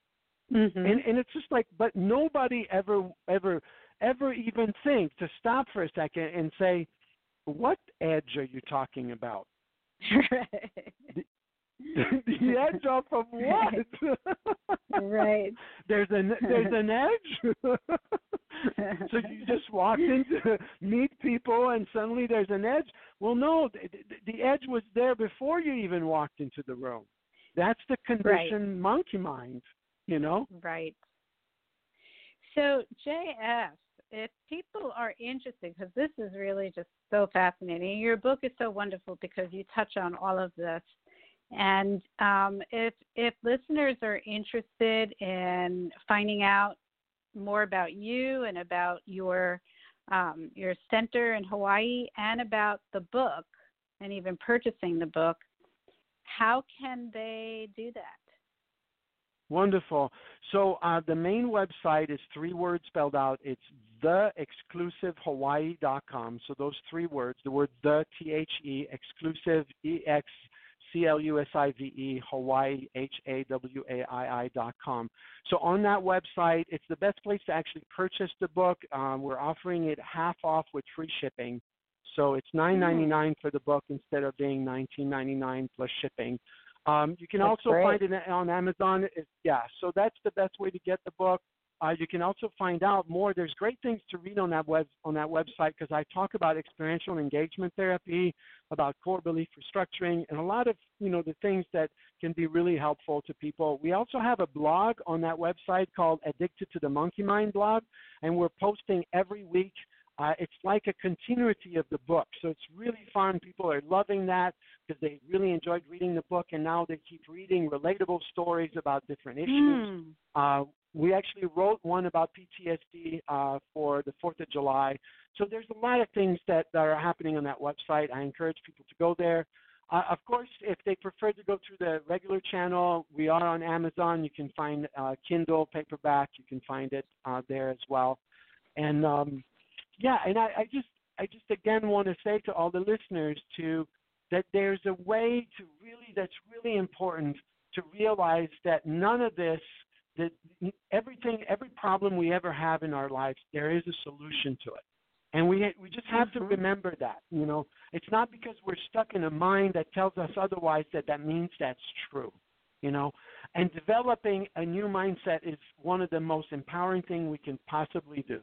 Mhm. and and it's just like but nobody ever ever ever even think to stop for a second and say what edge are you talking about (laughs) the edge off of what? Right. (laughs) there's an there's an edge? (laughs) So you just walked (laughs) into meet people and suddenly there's an edge? Well no the, the- the edge was there before you even walked into the room. That's the conditioned monkey mind you know? Right. So, JF, if people are interested, because this is really just so fascinating, your book is so wonderful because you touch on all of this. And um, if if listeners are interested in finding out more about you and about your um, your center in Hawaii and about the book and even purchasing the book, how can they do that? Wonderful. So uh, the main website is three words spelled out. It's theexclusivehawaii.com. So those three words, the word the, T H E, exclusive, E X C L U S I V E, Hawaii, H A W A I I dot com. So on that website, it's the best place to actually purchase the book. Um, we're offering it half off with free shipping. So it's nine ninety nine for the book instead of being nineteen ninety nine plus shipping. Um, you can That's also great. find it on Amazon. It, yeah, so that's the best way to get the book. Uh, you can also find out more. There's great things to read on that web on that website because I talk about experiential engagement therapy, about core belief restructuring, and a lot of you know the things that can be really helpful to people. We also have a blog on that website called Addicted to the Monkey Mind blog, and we're posting every week Uh, it's like a continuity of the book, so it's really fun. People are loving that because they really enjoyed reading the book, and now they keep reading relatable stories about different issues. Mm. Uh, we actually wrote one about PTSD uh, for the Fourth of July. So there's a lot of things that, that are happening on that website. I encourage people to go there. Uh, of course, if they prefer to go through the regular channel, we are on Amazon. You can find uh, Kindle paperback. You can find it uh, there as well. And um, yeah, and I, I just I just again want to say to all the listeners to that there's a way to really that's really important to realize that none of this that everything every problem we ever have in our lives there is a solution to it. And we we just have mm-hmm. to remember that you know. It's not because we're stuck in a mind that tells us otherwise that that means that's true you know. And developing a new mindset is one of the most empowering things we can possibly do.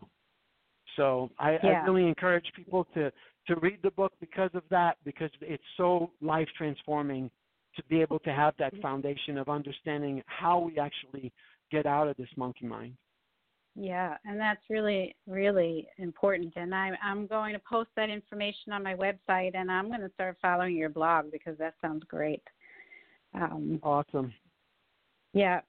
So I, yeah. I really encourage people to to read the book because of that because it's so life transforming to be able to have that foundation of understanding how we actually get out of this monkey mind yeah, and that's really, really important. And I, I'm going to post that information on my website, and I'm going to start following your blog because that sounds great. Um, awesome. Yeah.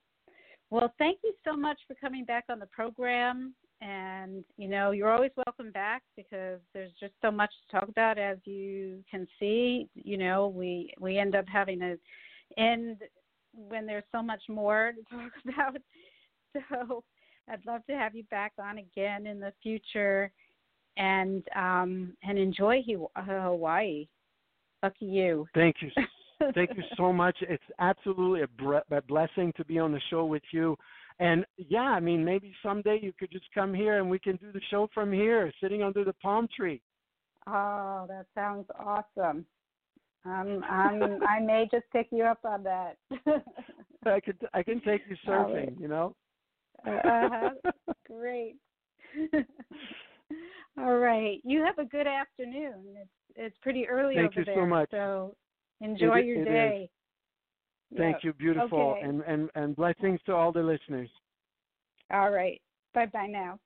Well, thank you so much for coming back on the program. And you know, you're always welcome back because there's just so much to talk about. As you can see, you know, we we end up having to end when there's so much more to talk (laughs) about. So I'd love to have you back on again in the future, and um, and enjoy Hawaii. Lucky you. Thank you. (laughs) Thank you so much. It's absolutely a, bre- a blessing to be on the show with you. And yeah, I mean, maybe someday you could just come here and we can do the show from here, sitting under the palm tree. Oh, that sounds awesome. Um, um, I may just pick you up on that. (laughs) I could, I can take you surfing. You know. Uh-huh. (laughs) Great. (laughs) All right. You have a good afternoon. It's it's pretty early Thank over you there. so much. So enjoy it, your it day. Is. Thank yep. you. Beautiful. Okay. And, and and blessings to all the listeners. All right. Bye bye now.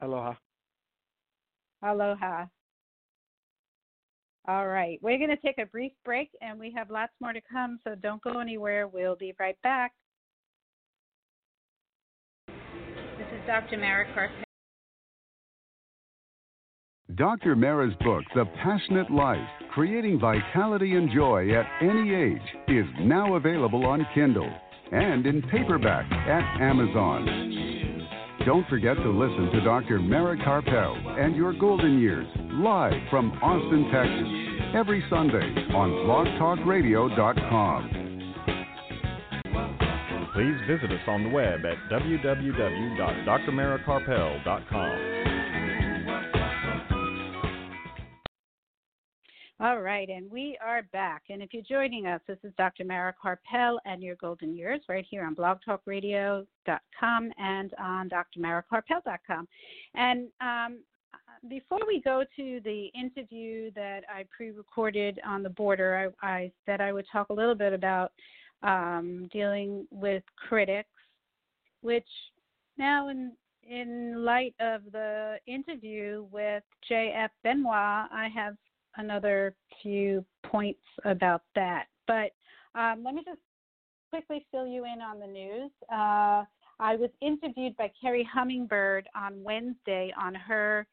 Aloha. Aloha. All right. We're going to take a brief break and we have lots more to come, so don't go anywhere. We'll be right back. This is Dr. Mara. Dr. Mara's book, The Passionate Life Creating Vitality and Joy at Any Age, is now available on Kindle and in paperback at Amazon. Don't forget to listen to Dr. Mara Karpel and Your Golden Years live from Austin, Texas, every Sunday on blogtalkradio.com please visit us on the web at www.drmarakarpel.com. All right, and we are back. And if you're joining us, this is Dr. Mara Karpel and your golden years right here on blogtalkradio.com and on drmarakarpel.com. And um, before we go to the interview that I pre recorded on the border, I, I said I would talk a little bit about um, dealing with critics, which now in in light of the interview with J.F. Benoist, I have another few points about that. But um, let me just quickly fill you in on the news. Uh, I was interviewed by Carrie Hummingbird on Wednesday on her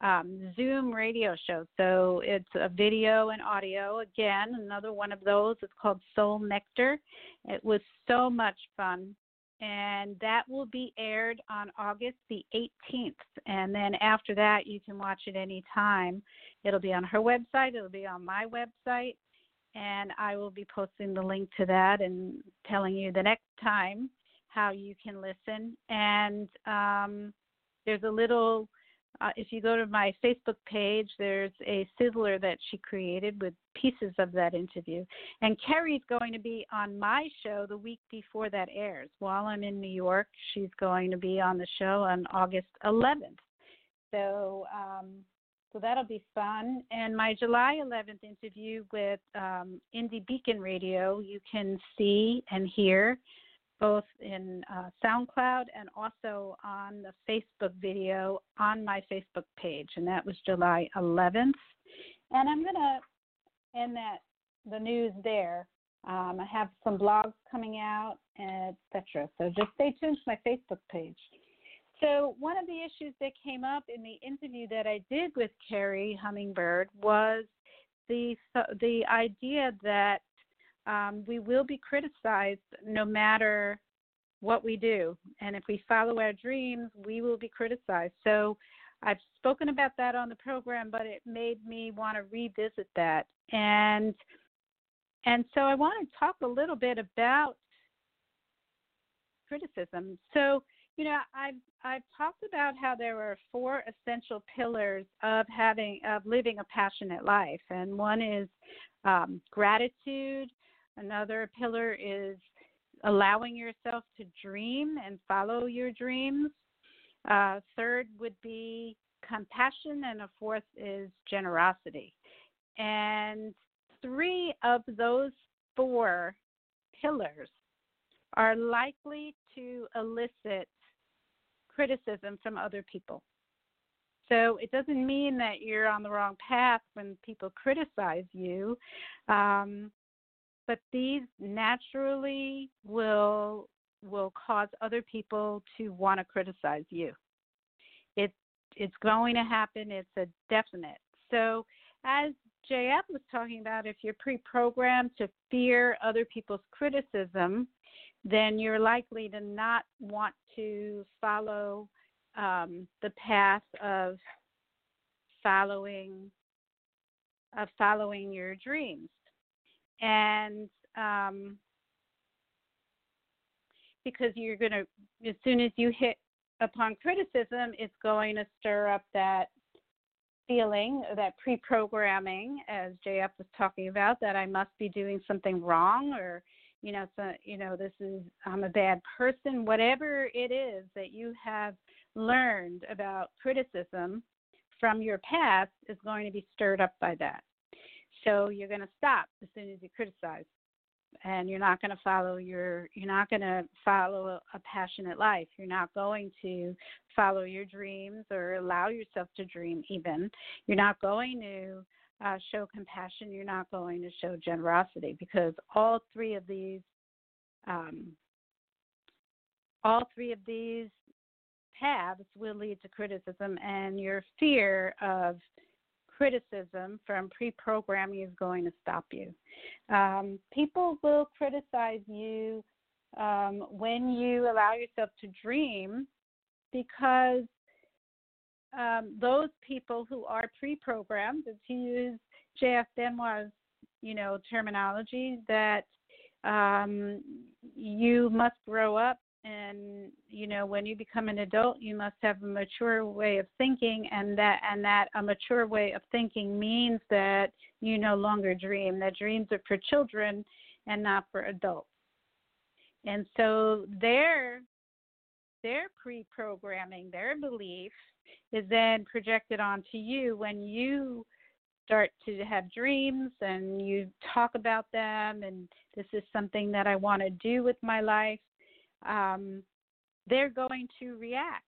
um, Zoom radio show. So it's a video and audio. Again, another one of those. It's called Soul Nectar. It was so much fun. And that will be aired on August the 18th. And then after that, you can watch it anytime. It'll be on her website, it'll be on my website. And I will be posting the link to that and telling you the next time how you can listen. And um, there's a little uh, if you go to my Facebook page, there's a sizzler that she created with pieces of that interview. And Carrie's going to be on my show the week before that airs. While I'm in New York, she's going to be on the show on August 11th. So, um, so that'll be fun. And my July 11th interview with um, Indie Beacon Radio, you can see and hear both in uh, SoundCloud and also on the Facebook video on my Facebook page, and that was July 11th. And I'm going to end that the news there. Um, I have some blogs coming out, etc. So just stay tuned to my Facebook page. So one of the issues that came up in the interview that I did with Carrie Hummingbird was the the idea that um, we will be criticized no matter what we do, and if we follow our dreams, we will be criticized. So I've spoken about that on the program, but it made me want to revisit that and and so I want to talk a little bit about criticism. So, you know, I've I've talked about how there are four essential pillars of having of living a passionate life, and one is um, gratitude. Another pillar is allowing yourself to dream and follow your dreams. Uh, third would be compassion, and a fourth is generosity. And three of those four pillars are likely to elicit criticism from other people. So it doesn't mean that you're on the wrong path when people criticize you, um, but these naturally will will cause other people to want to criticize you. It it's going to happen. It's a definite. So as JF was talking about if you're pre programmed to fear other people's criticism, then you're likely to not want to follow um, the path of following of following your dreams and um, because you're going to as soon as you hit upon criticism it's going to stir up that feeling that pre-programming as JF was talking about that I must be doing something wrong or you know so you know this is I'm a bad person. Whatever it is that you have learned about criticism from your past is going to be stirred up by that so you're going to stop as soon as you criticize. And you're not going to follow your you're not going to follow a, passionate life. You're not going to follow your dreams or allow yourself to dream even. You're not going to uh, show compassion. You're not going to show generosity because all three of these um, all three of these paths will lead to criticism and your fear of criticism from pre programming is going to stop you. Um, people will criticize you um, when you allow yourself to dream because um, those people who are pre programmed, to use J.F. Benoist's you know, terminology, that um, you must grow up and you know when you become an adult you must have a mature way of thinking and that and that a mature way of thinking means that you no longer dream. That dreams are for children and not for adults. And so their their pre-programming their belief is then projected onto you when you start to have dreams and you talk about them and this is something that I want to do with my life um, they're going to react.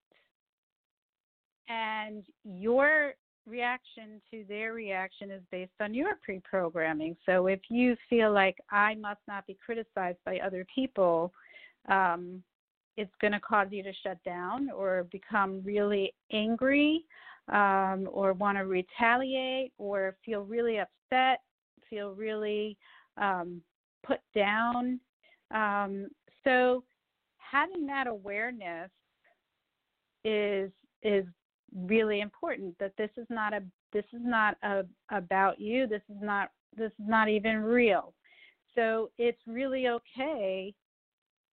And your reaction to their reaction is based on your pre programming. So if you feel like I must not be criticized by other people, um, it's going to cause you to shut down or become really angry um, or want to retaliate or feel really upset, feel really um, put down. Um, so having that awareness is is really important that this is not a this is not a, about you this is not this is not even real. So it's really okay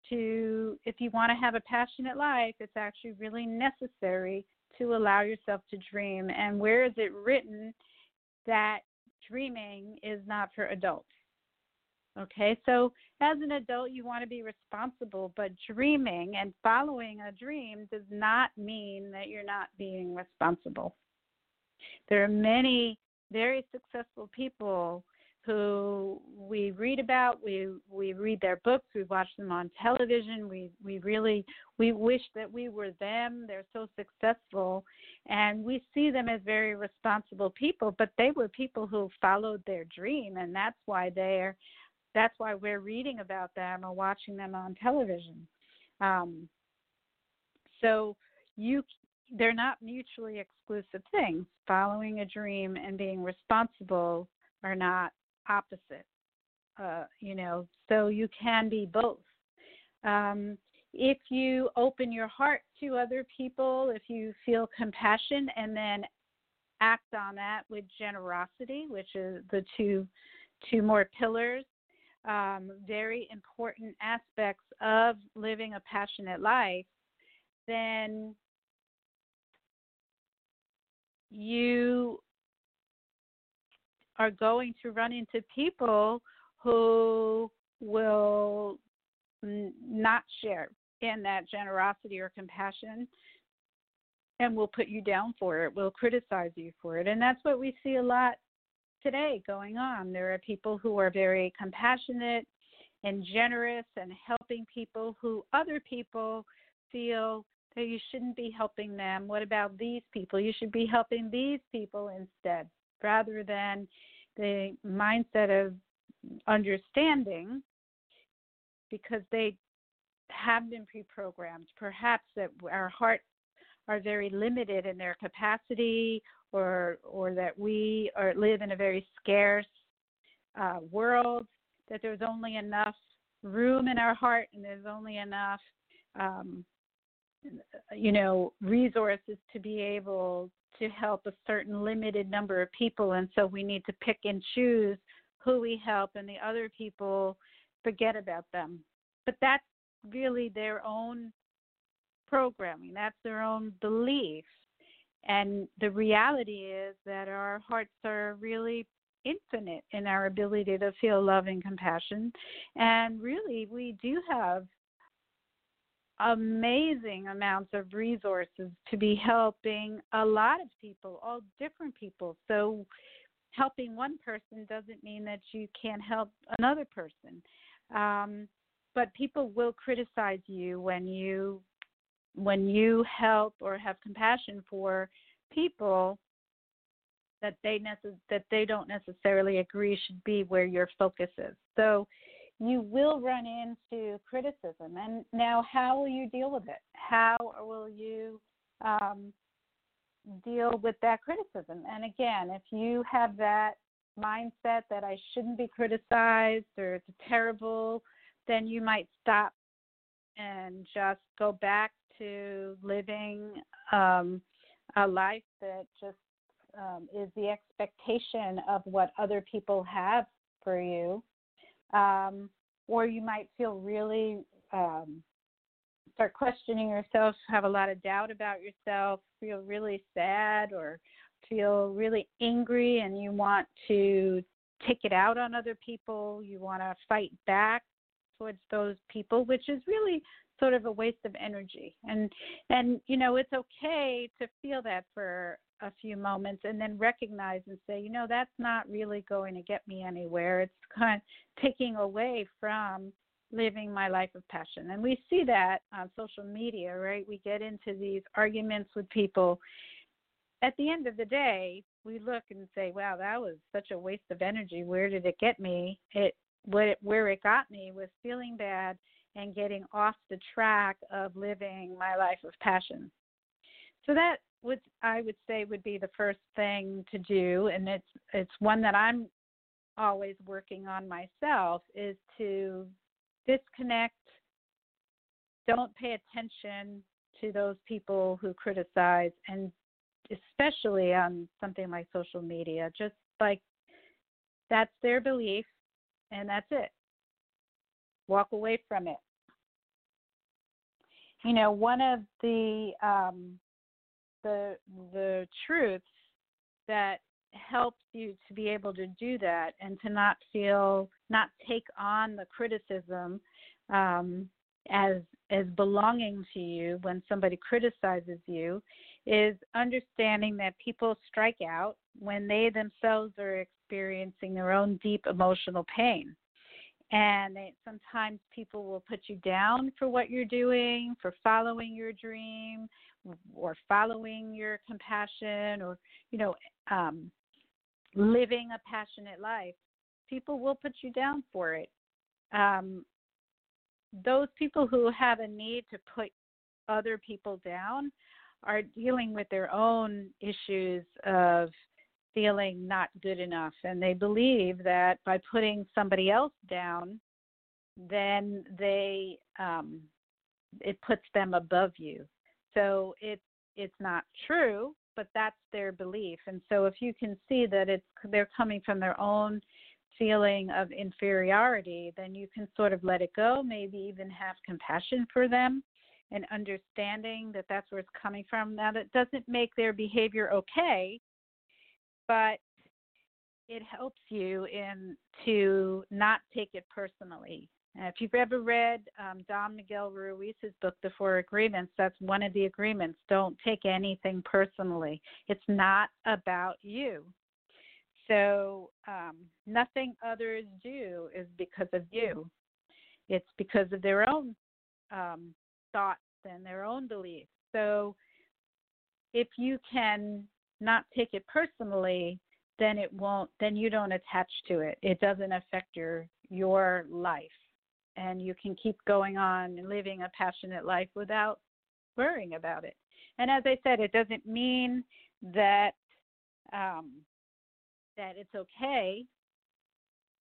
to if you want to have a passionate life it's actually really necessary to allow yourself to dream. And where is it written that dreaming is not for adults Okay, so as an adult, you want to be responsible, but dreaming and following a dream does not mean that you're not being responsible. There are many very successful people who we read about, we we read their books, we watch them on television, we we really we wish that we were them. They're so successful and we see them as very responsible people, but they were people who followed their dream and that's why they're that's why we're reading about them or watching them on television. Um, so you they're not mutually exclusive things. Following a dream and being responsible are not opposite. Uh, you know, so you can be both. Um, if you open your heart to other people, if you feel compassion and then act on that with generosity, which is the two two more pillars, um, very important aspects of living a passionate life, then you are going to run into people who will n- not share in that generosity or compassion and will put you down for it, will criticize you for it. And that's what we see a lot today going on. There are people who are very compassionate and generous and helping people who other people feel that you shouldn't be helping them. What about these people? You should be helping these people instead rather than the mindset of understanding because they have been pre-programmed perhaps that our hearts are very limited in their capacity or or that we are live in a very scarce uh, world that there's only enough room in our heart and there's only enough um, you know resources to be able to help a certain limited number of people. And so we need to pick and choose who we help and the other people forget about them. But that's really their own programming that's their own belief and the reality is that our hearts are really infinite in our ability to feel love and compassion and really we do have amazing amounts of resources to be helping a lot of people, all different people. So helping one person doesn't mean that you can't help another person. Um, but people will criticize you when you when you help or have compassion for people that they that they don't necessarily agree should be where your focus is. So you will run into criticism. And now, how will you deal with it? How will you um, deal with that criticism? And again, if you have that mindset that I shouldn't be criticized or it's terrible, then you might stop and just go back to living um, a life that just um, is the expectation of what other people have for you um, or you might feel really um, start questioning yourself, have a lot of doubt about yourself, feel really sad, or feel really angry, and you want to take it out on other people. You want to fight back towards those people, which is really sort of a waste of energy. And and you know, it's okay to feel that for a few moments and then recognize and say, you know, that's not really going to get me anywhere. It's kind of taking away from living my life of passion. And we see that on social media, right? We get into these arguments with people. At the end of the day, we look and say, wow, that was such a waste of energy. Where did it get me? It where it got me was feeling bad and getting off the track of living my life of passion. So that would I would say would be the first thing to do, and it's it's one that I'm always working on myself is to disconnect. Don't pay attention to those people who criticize, and especially on something like social media. Just like that's their belief, and that's it. Walk away from it. You know, one of the um, the the truths that helps you to be able to do that and to not feel not take on the criticism um, as as belonging to you when somebody criticizes you is understanding that people strike out when they themselves are experiencing their own deep emotional pain. And they, sometimes people will put you down for what you're doing for following your dream or following your compassion or you know um living a passionate life. People will put you down for it. Um those people who have a need to put other people down are dealing with their own issues of feeling not good enough and they believe that by putting somebody else down then they um it puts them above you. So it's it's not true but that's their belief. And so if you can see that it's they're coming from their own feeling of inferiority then you can sort of let it go maybe even have compassion for them and understanding that that's where it's coming from now that doesn't make their behavior okay but it helps you in to not take it personally. If you've ever read um, Miguel Ruiz's book, The Four Agreements, that's one of the agreements. Don't take anything personally. It's not about you. So um, nothing others do is because of you. It's because of their own um, thoughts and their own beliefs. So if you can not take it personally, then it won't then you don't attach to it. It doesn't affect your your life. And you can keep going on and living a passionate life without worrying about it. And as I said, it doesn't mean that um, that it's okay.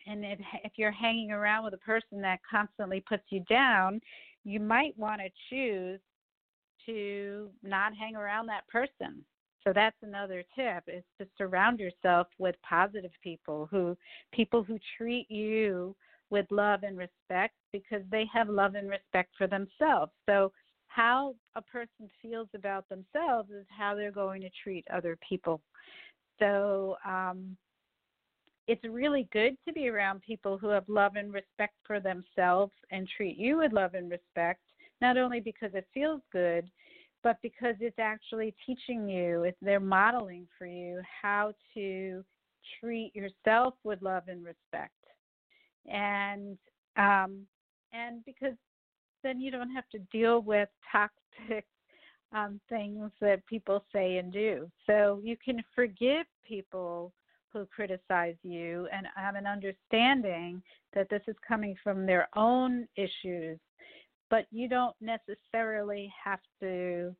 And if, if you're hanging around with a person that constantly puts you down, you might want to choose to not hang around that person so that's another tip is to surround yourself with positive people who people who treat you with love and respect because they have love and respect for themselves. So how a person feels about themselves is how they're going to treat other people. So um, it's really good to be around people who have love and respect for themselves and treat you with love and respect, not only because it feels good, but because it's actually teaching you, it's, they're modeling for you how to treat yourself with love and respect. And um, and because then you don't have to deal with toxic um, things that people say and do. So you can forgive people who criticize you and have an understanding that this is coming from their own issues but you don't necessarily have to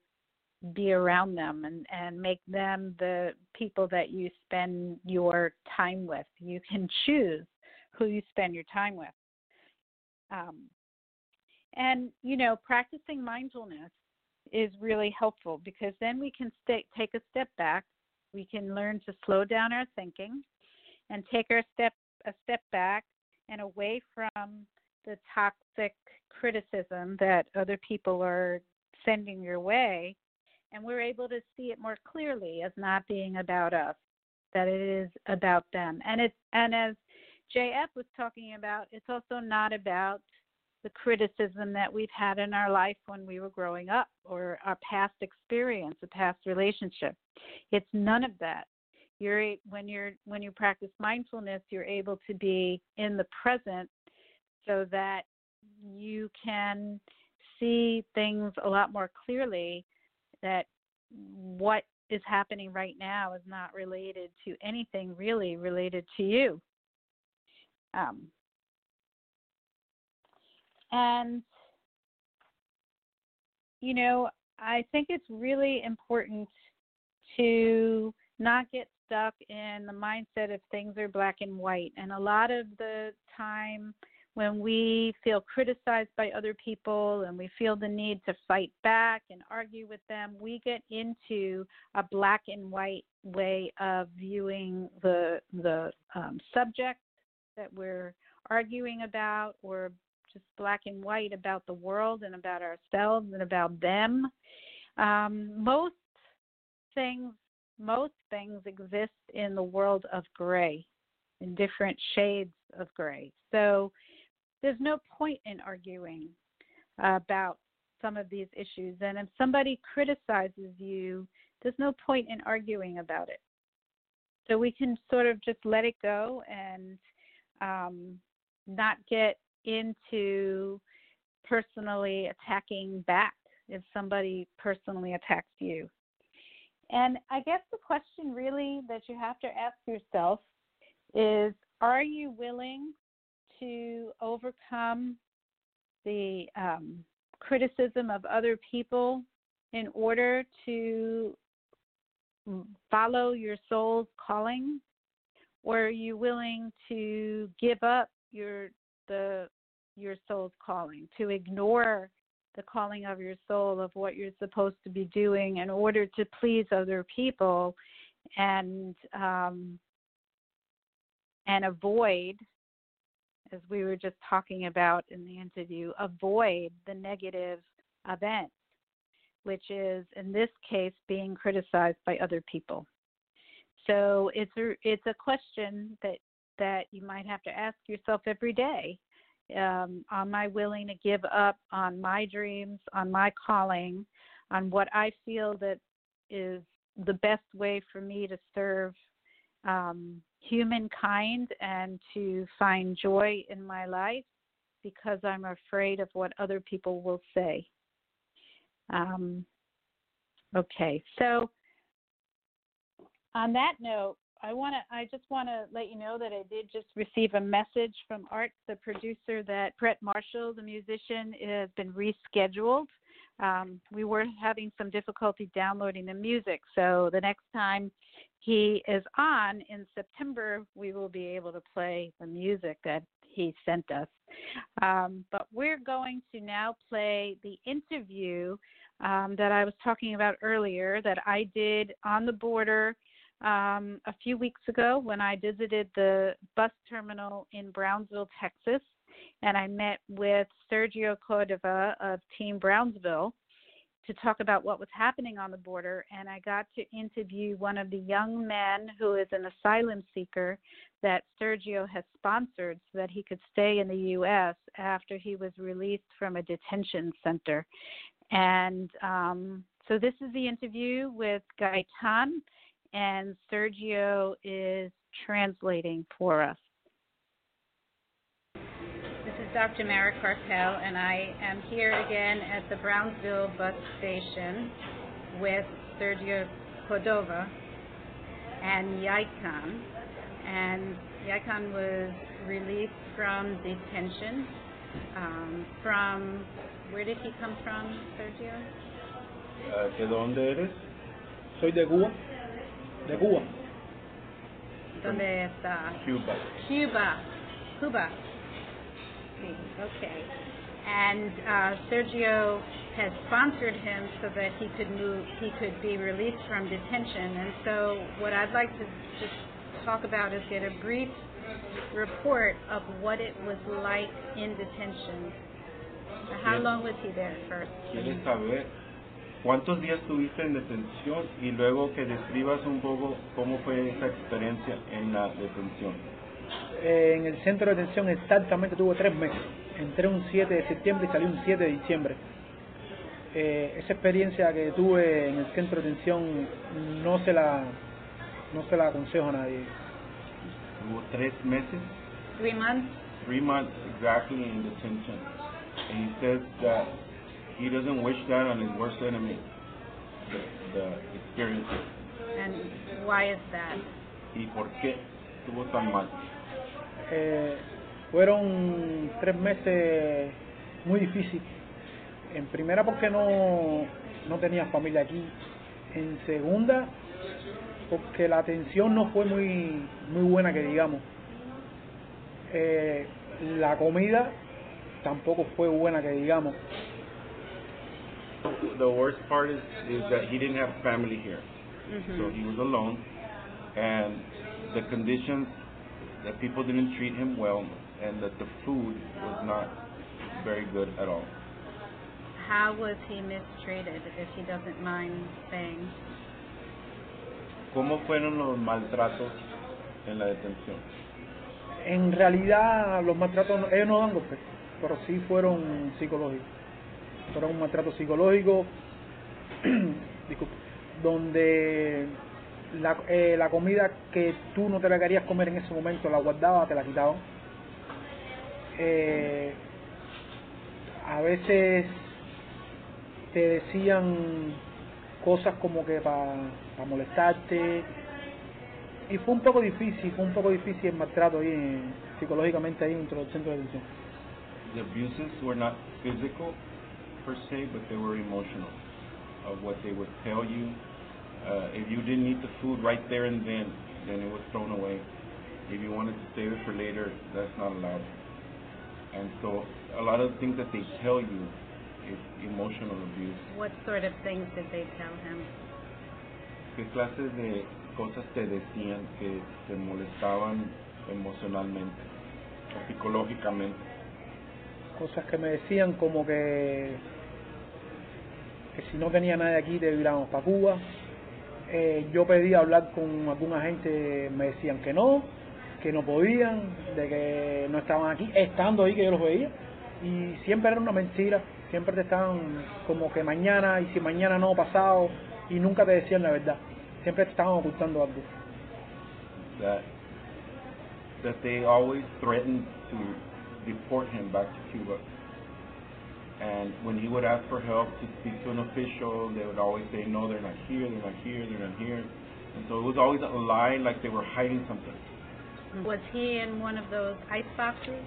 be around them and and make them the people that you spend your time with. You can choose who you spend your time with. Um, and you know practicing mindfulness is really helpful because then we can stay, take a step back we can learn to slow down our thinking and take our step a step back and away from the toxic criticism that other people are sending your way. And we're able to see it more clearly as not being about us that it is about them. And and as jf was talking about it's also not about the criticism that we've had in our life when we were growing up or our past experience a past relationship it's none of that you're when you're when you practice mindfulness you're able to be in the present so that you can see things a lot more clearly that what is happening right now is not related to anything really related to you. Um, and, you know, I think it's really important to not get stuck in the mindset of things are black and white. And a lot of the time, when we feel criticized by other people and we feel the need to fight back and argue with them, we get into a black and white way of viewing the the um, subject that we're arguing about, or just black and white about the world and about ourselves and about them. Um, most things, most things exist in the world of gray, in different shades of gray. So there's no point in arguing. about some of these issues. And if somebody criticizes you, there's no point in arguing about it. So we can sort of just let it go and um, not get into personally attacking back if somebody personally attacks you. And I guess the question really that you have to ask yourself is are you willing to overcome the um, criticism of other people in order to follow your soul's calling or are you willing to give up your the your soul's calling to ignore the calling of your soul of what you're supposed to be doing in order to please other people and um, and avoid as we were just talking about in the interview avoid the negative events which is in this case being criticized by other people. So it's a it's a question that that you might have to ask yourself every day um, am I willing to give up on my dreams, on my calling, on what I feel that is the best way for me to serve um, humankind and to find joy in my life because I'm afraid of what other people will say. Um, okay, so on that note, I want to. I just want to let you know that I did just receive a message from Art, the producer, that Brett Marshall, the musician, has been rescheduled. Um, we were having some difficulty downloading the music, so the next time he is on in September, we will be able to play the music that he sent us. Um, but we're going to now play the interview um, that I was talking about earlier that I did on the border um, a few weeks ago when I visited the bus terminal in Brownsville, Texas, and I met with Sergio Cordova of Team Brownsville to talk about what was happening on the border. And I got to interview one of the young men who is an asylum seeker that Sergio has sponsored so that he could stay in the U.S. after he was released from a detention center. And um, so this is the interview with Gaitan and Sergio is translating for us. This is Dr. Mara Karpel, and I am here again at the Brownsville bus station with Sergio Cordova and Yaikan. And Yaikan was released from detention um, from, where did he come from, Sergio? Uh, ¿De dónde eres? Soy de Cuba. De Cuba. ¿Dónde está? Cuba. Cuba. Cuba. Sí, okay. And uh, Sergio has sponsored him so that he could move, he could be released from detention. And so, what I'd like to just talk about is get a brief report of what it was like in detention. How long was he there first? ¿Quieres saber ¿Cuántos días estuviste en detención y luego que describas un poco cómo fue esa experiencia en la detención? Eh, en el centro de detención exactamente tuve tres meses. Entré un 7 de septiembre y salí un 7 de diciembre. Eh, esa experiencia que tuve en el centro de detención no se la no se la aconsejo a nadie. Tuvo tres meses. Three months. Three months exactly in detention. And he says that he doesn't wish that on his worst enemy, the, the experience. And why is that? ¿Y por qué estuvo tan mal? Eh, fueron tres meses muy difíciles. En primera porque no, no tenía familia aquí. En segunda porque la atención no fue muy, muy buena que digamos. Eh, la comida tampoco fue buena que digamos. The worst part is is that he didn't have family here, mm-hmm. so he was alone, and the conditions that people didn't treat him well, and that the food was not very good at all. How was he mistreated, if he doesn't mind saying? ¿Cómo fueron los maltratos en la detención? En realidad, los maltratos, ellos no dan golpes, pero sí fueron psicológicos. Era un maltrato psicológico, (clears throat) donde la, eh, la comida que tú no te la querías comer en ese momento la guardaba, te la quitaban. Eh, a veces te decían cosas como que para molestarte y fue un poco difícil, fue un poco difícil el maltrato ahí en- psicológicamente ahí dentro del centro de detención. The abuses were not physical per se, but they were emotional. Of what they would tell you. Uh, if you didn't eat the food right there and then, then it was thrown away. If you wanted to save it for later, that's not allowed. And so, a lot of the things that they tell you is emotional abuse. What sort of things did they tell him? ¿Qué clases de cosas te decían que te molestaban emocionalmente o psicológicamente? Cosas que me decían como que, que si no tenía nadie aquí debiéramos para Cuba. Eh, yo pedí hablar con algún agente, me decían que no, que no podían, de que no estaban aquí, estando ahí que yo los veía. Y siempre era una mentira, siempre te estaban como que mañana y si mañana no pasado y nunca te decían la verdad. Siempre te estaban ocultando algo. that that they always threatened to deport him back to Cuba. And when he would ask for help to speak to an official, they would always say, "No, they're not here. They're not here. They're not here." And so it was always a lie, like they were hiding something. Was he in one of those ice boxes?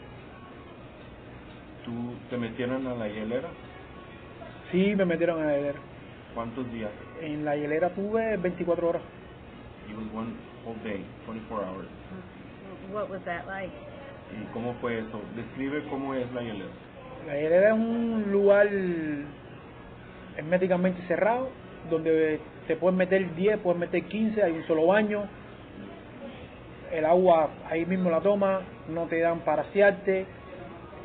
¿Tú te metieron a la hielera? Sí, me metieron a la hielera. ¿Cuántos días? En la hielera tuve 24 horas. It was one whole day, 24 hours. What was that like? ¿Y cómo fue eso? Describe cómo es la hielera. La hielera es un lugar herméticamente cerrado, donde te puedes meter 10, puedes meter 15, hay un solo baño. El agua ahí mismo la tomas, no te dan para asearte.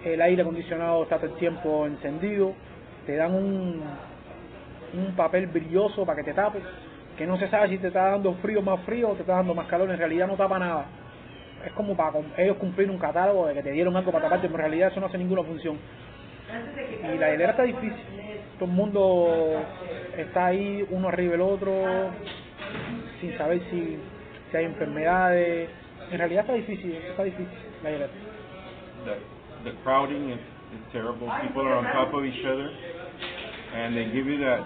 El aire acondicionado está todo el tiempo encendido. Te dan un, un papel brilloso para que te tapes, que no se sabe si te está dando frío más frío o te está dando más calor. En realidad no tapa nada. Es como para ellos cumplir un catálogo de que te dieron algo para taparte, pero en realidad eso no hace ninguna función. Y la hielera está difícil. Todo el mundo está ahí, uno arriba del otro, sin saber si, si hay enfermedades. En realidad está difícil, está difícil la hielera. the the crowding is, is terrible. People are on top of each other, and they give you that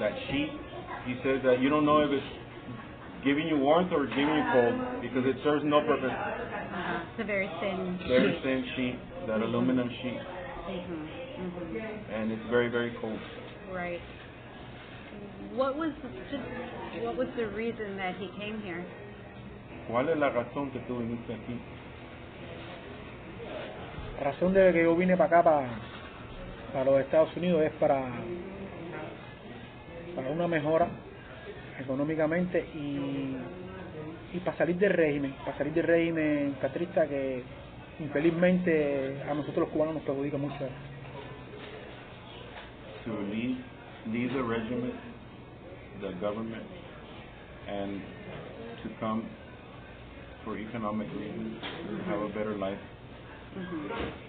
that sheet. He says that you don't know if it's giving you warmth or giving you cold because it serves no purpose. Uh, it's a very thin Very sheet. thin sheet, that aluminum sheet, Mhm, mhm. and it's very very cold. Right. What was just what was the reason that he came here? ¿Cuál es la razón que tú viniste aquí? La razón de que yo vine para acá, para, para los Estados Unidos, es para, para una mejora económicamente y, y para salir del régimen, para salir del régimen castrista que infelizmente a nosotros los cubanos nos perjudica mucho. To leave leave the regiment, the government, and to come for economic reasons to have a better life. Mhm.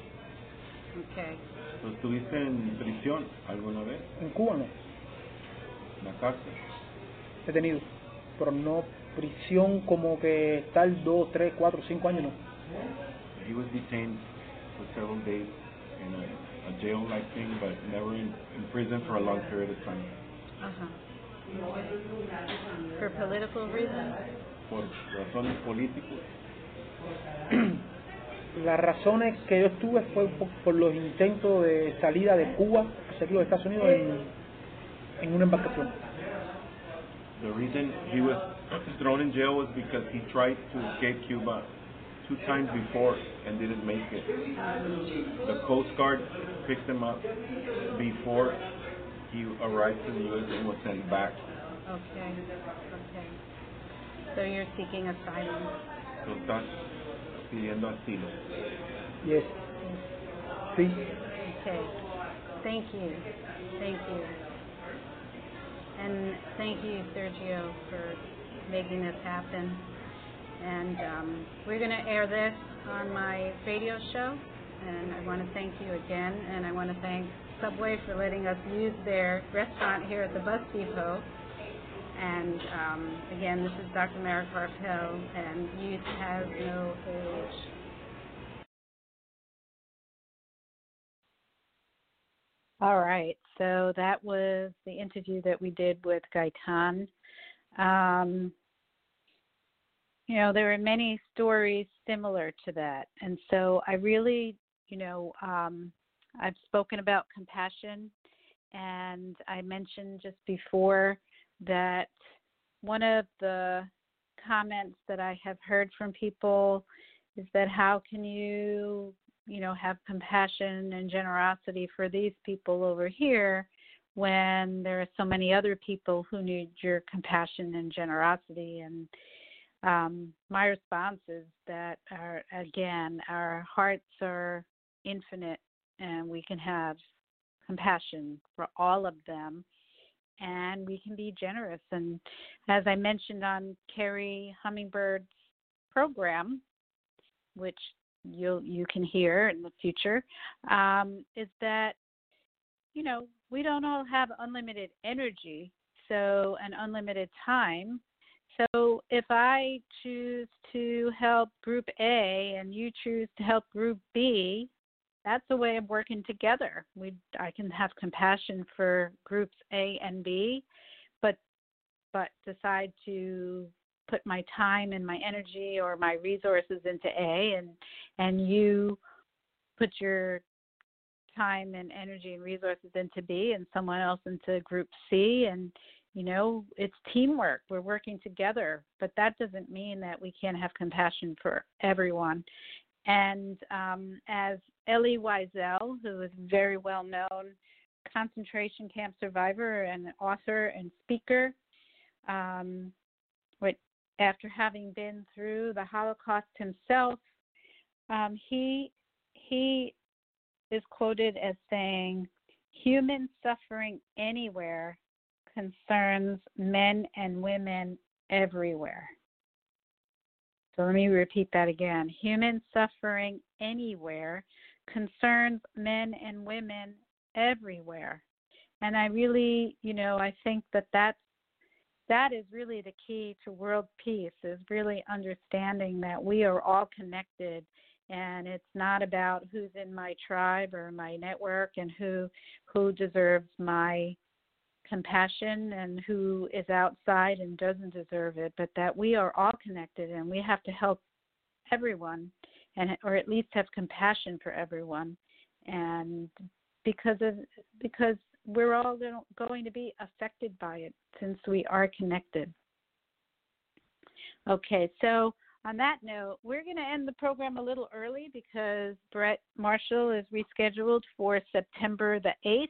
Okay. ¿Tú ¿Estuviste en prisión alguna vez? En Cuba no, ¿En la cárcel? he tenido, pero no prisión como que estar dos, tres, cuatro, cinco años no. He was detained for several days in a, a jail-like thing, but never in, in prison for a long period of time. Uh-huh. For political reasons? Por razones políticas, (clears throat) Las razones que yo estuve fue por, por los intentos de salida de Cuba hacia los Estados Unidos en, en una embarcación. the reason he was thrown in jail was because he tried to escape Cuba two times before and didn't make it. The Coast Guard picked him up before he arrived to the U.S. and was sent back. Okay. Okay. So you're seeking asylum. So estás pidiendo asilo. Yes. Sí. Okay. Thank you. Thank you. And thank you, Sergio, for making this happen. And um, we're going to air this on my radio show. And I want to thank you again. And I want to thank Subway for letting us use their restaurant here at the bus depot. And um, again, this is Dr. Mara Karpel, and youth has no age. All right, so that was the interview that we did with Gaitan. Um, you know, there are many stories similar to that. And so I really, you know, um, I've spoken about compassion, and I mentioned just before that one of the comments that I have heard from people is that how can you, you know, have compassion and generosity for these people over here when there are so many other people who need your compassion and generosity and um, my response is that our again our hearts are infinite and we can have compassion for all of them and we can be generous. And as I mentioned on Kerri Hummingbird's program, which you you can hear in the future, um, is that you know we don't all have unlimited energy, so an unlimited time. So if I choose to help Group A and you choose to help Group B, that's a way of working together. We I can have compassion for groups A and B, but but decide to put my time and my energy or my resources into A and and you put your time and energy and resources into B and someone else into group C and you know it's teamwork. We're working together but that doesn't mean that we can't have compassion for everyone. And um, as Elie Wiesel, who is very well known concentration camp survivor and author and speaker, um, after having been through the Holocaust himself, um, he he is quoted as saying, "Human suffering anywhere concerns men and women everywhere." So let me repeat that again. Human suffering anywhere concerns men and women everywhere. And I really, you know, I think that that's that is really the key to world peace is really understanding that we are all connected and it's not about who's in my tribe or my network and who who deserves my compassion and who is outside and doesn't deserve it, but that we are all connected and we have to help everyone and or at least have compassion for everyone and because of because we're all going to be affected by it since we are connected. Okay, so on that note, we're going to end the program a little early because Brett Marshall is rescheduled for September the 8th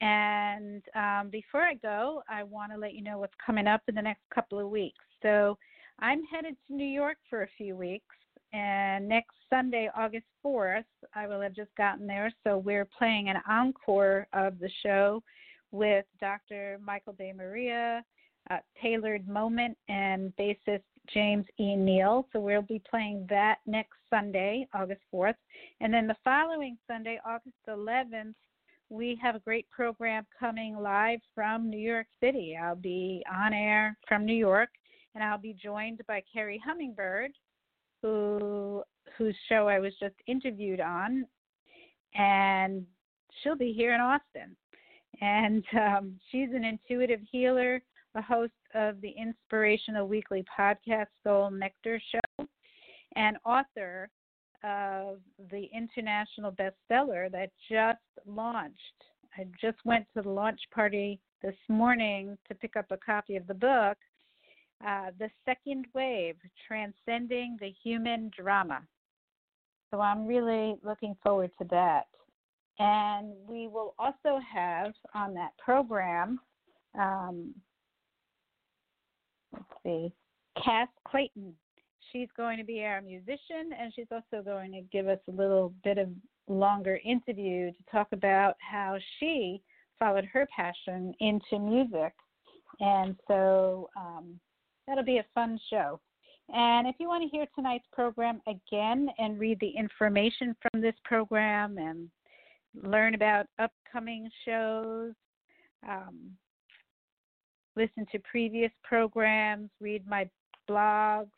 and um, before I go, I want to let you know what's coming up in the next couple of weeks. So I'm headed to New York for a few weeks, and next Sunday, August 4th, I will have just gotten there. So we're playing an encore of the show with Dr. Michael De Maria, uh, Tailored Moment, and bassist James E. Neal. So we'll be playing that next Sunday, August 4th. And then the following Sunday, August 11th, we have a great program coming live from New York City. I'll be on air from New York, and I'll be joined by Kerri Hummingbird, who whose show I was just interviewed on, and she'll be here in Austin. And um, she's an intuitive healer, a host of the inspirational weekly podcast Soul Nectar Show, and author of the international bestseller that just launched. I just went to the launch party this morning to pick up a copy of the book, uh, The Second Wave Transcending the Human Drama. So I'm really looking forward to that. And we will also have on that program, um, let's see, Cass Clayton she's going to be our musician, and she's also going to give us a little bit of longer interview to talk about how she followed her passion into music. And so um, that'll be a fun show. And if you want to hear tonight's program again and read the information from this program and learn about upcoming shows, um, listen to previous programs, read my blogs,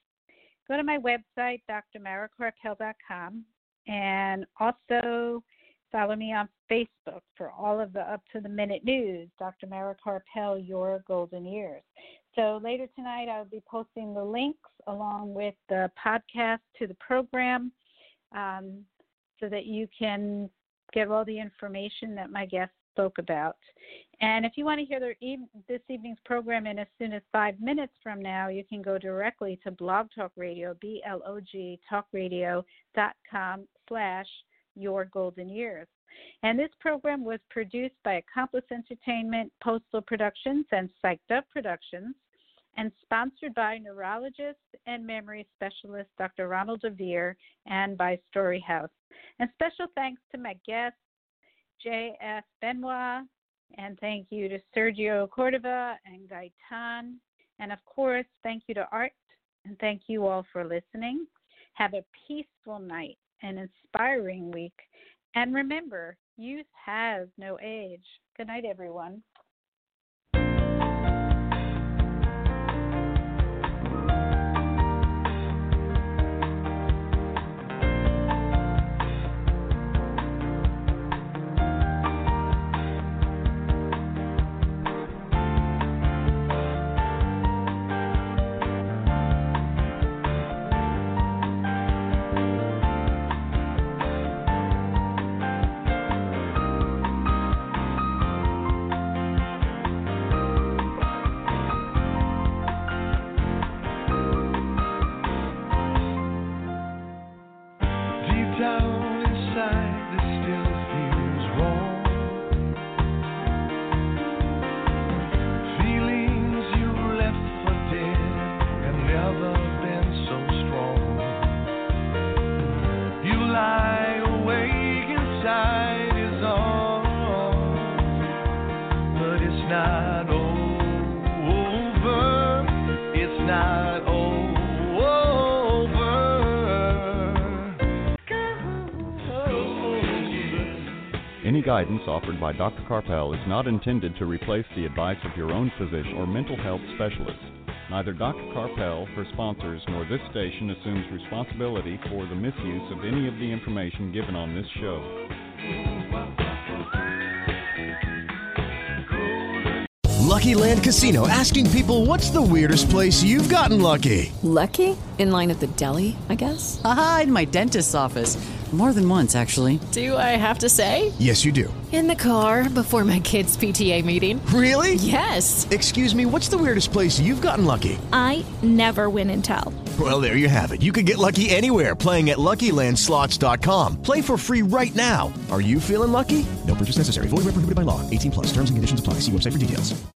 go to my website, drmarakarpel.com, and also follow me on Facebook for all of the up to the minute news. Dr. Mara Karpel, Your Golden Years. So later tonight, I'll be posting the links along with the podcast to the program um, so that you can get all the information that my guests spoke about. And if you want to hear their e- this evening's program in as soon as five minutes from now, you can go directly to Blog Talk Radio, B-L-O-G, talkradio.com slash your golden years. And this program was produced by Accomplice Entertainment, Postal Productions, and Psyched Up Productions, and sponsored by neurologist and memory specialist Dr. Ronald DeVere and by Story House. And special thanks to my guests, J.F. Benoist, and thank you to Sergio Cordova and Gaitan. And of course, thank you to Art, and thank you all for listening. Have a peaceful night, an inspiring week, and remember, youth has no age. Good night, everyone. By Dr. Karpel is not intended to replace the advice of your own physician or mental health specialist. Neither Dr. Karpel, her sponsors, nor this station assumes responsibility for the misuse of any of the information given on this show. Lucky Land Casino asking people what's the weirdest place you've gotten lucky? Lucky? In line at the deli, I guess? Aha, in my dentist's office. More than once, actually. Do I have to say? Yes, you do. In the car before my kids' PTA meeting. Really? Yes. Excuse me, what's the weirdest place you've gotten lucky? I never win and tell. Well, there you have it. You can get lucky anywhere playing at LuckyLandSlots.com. Play for free right now. Are you feeling lucky? No purchase necessary. Void where prohibited by law. 18 plus. Terms and conditions apply. See website for details.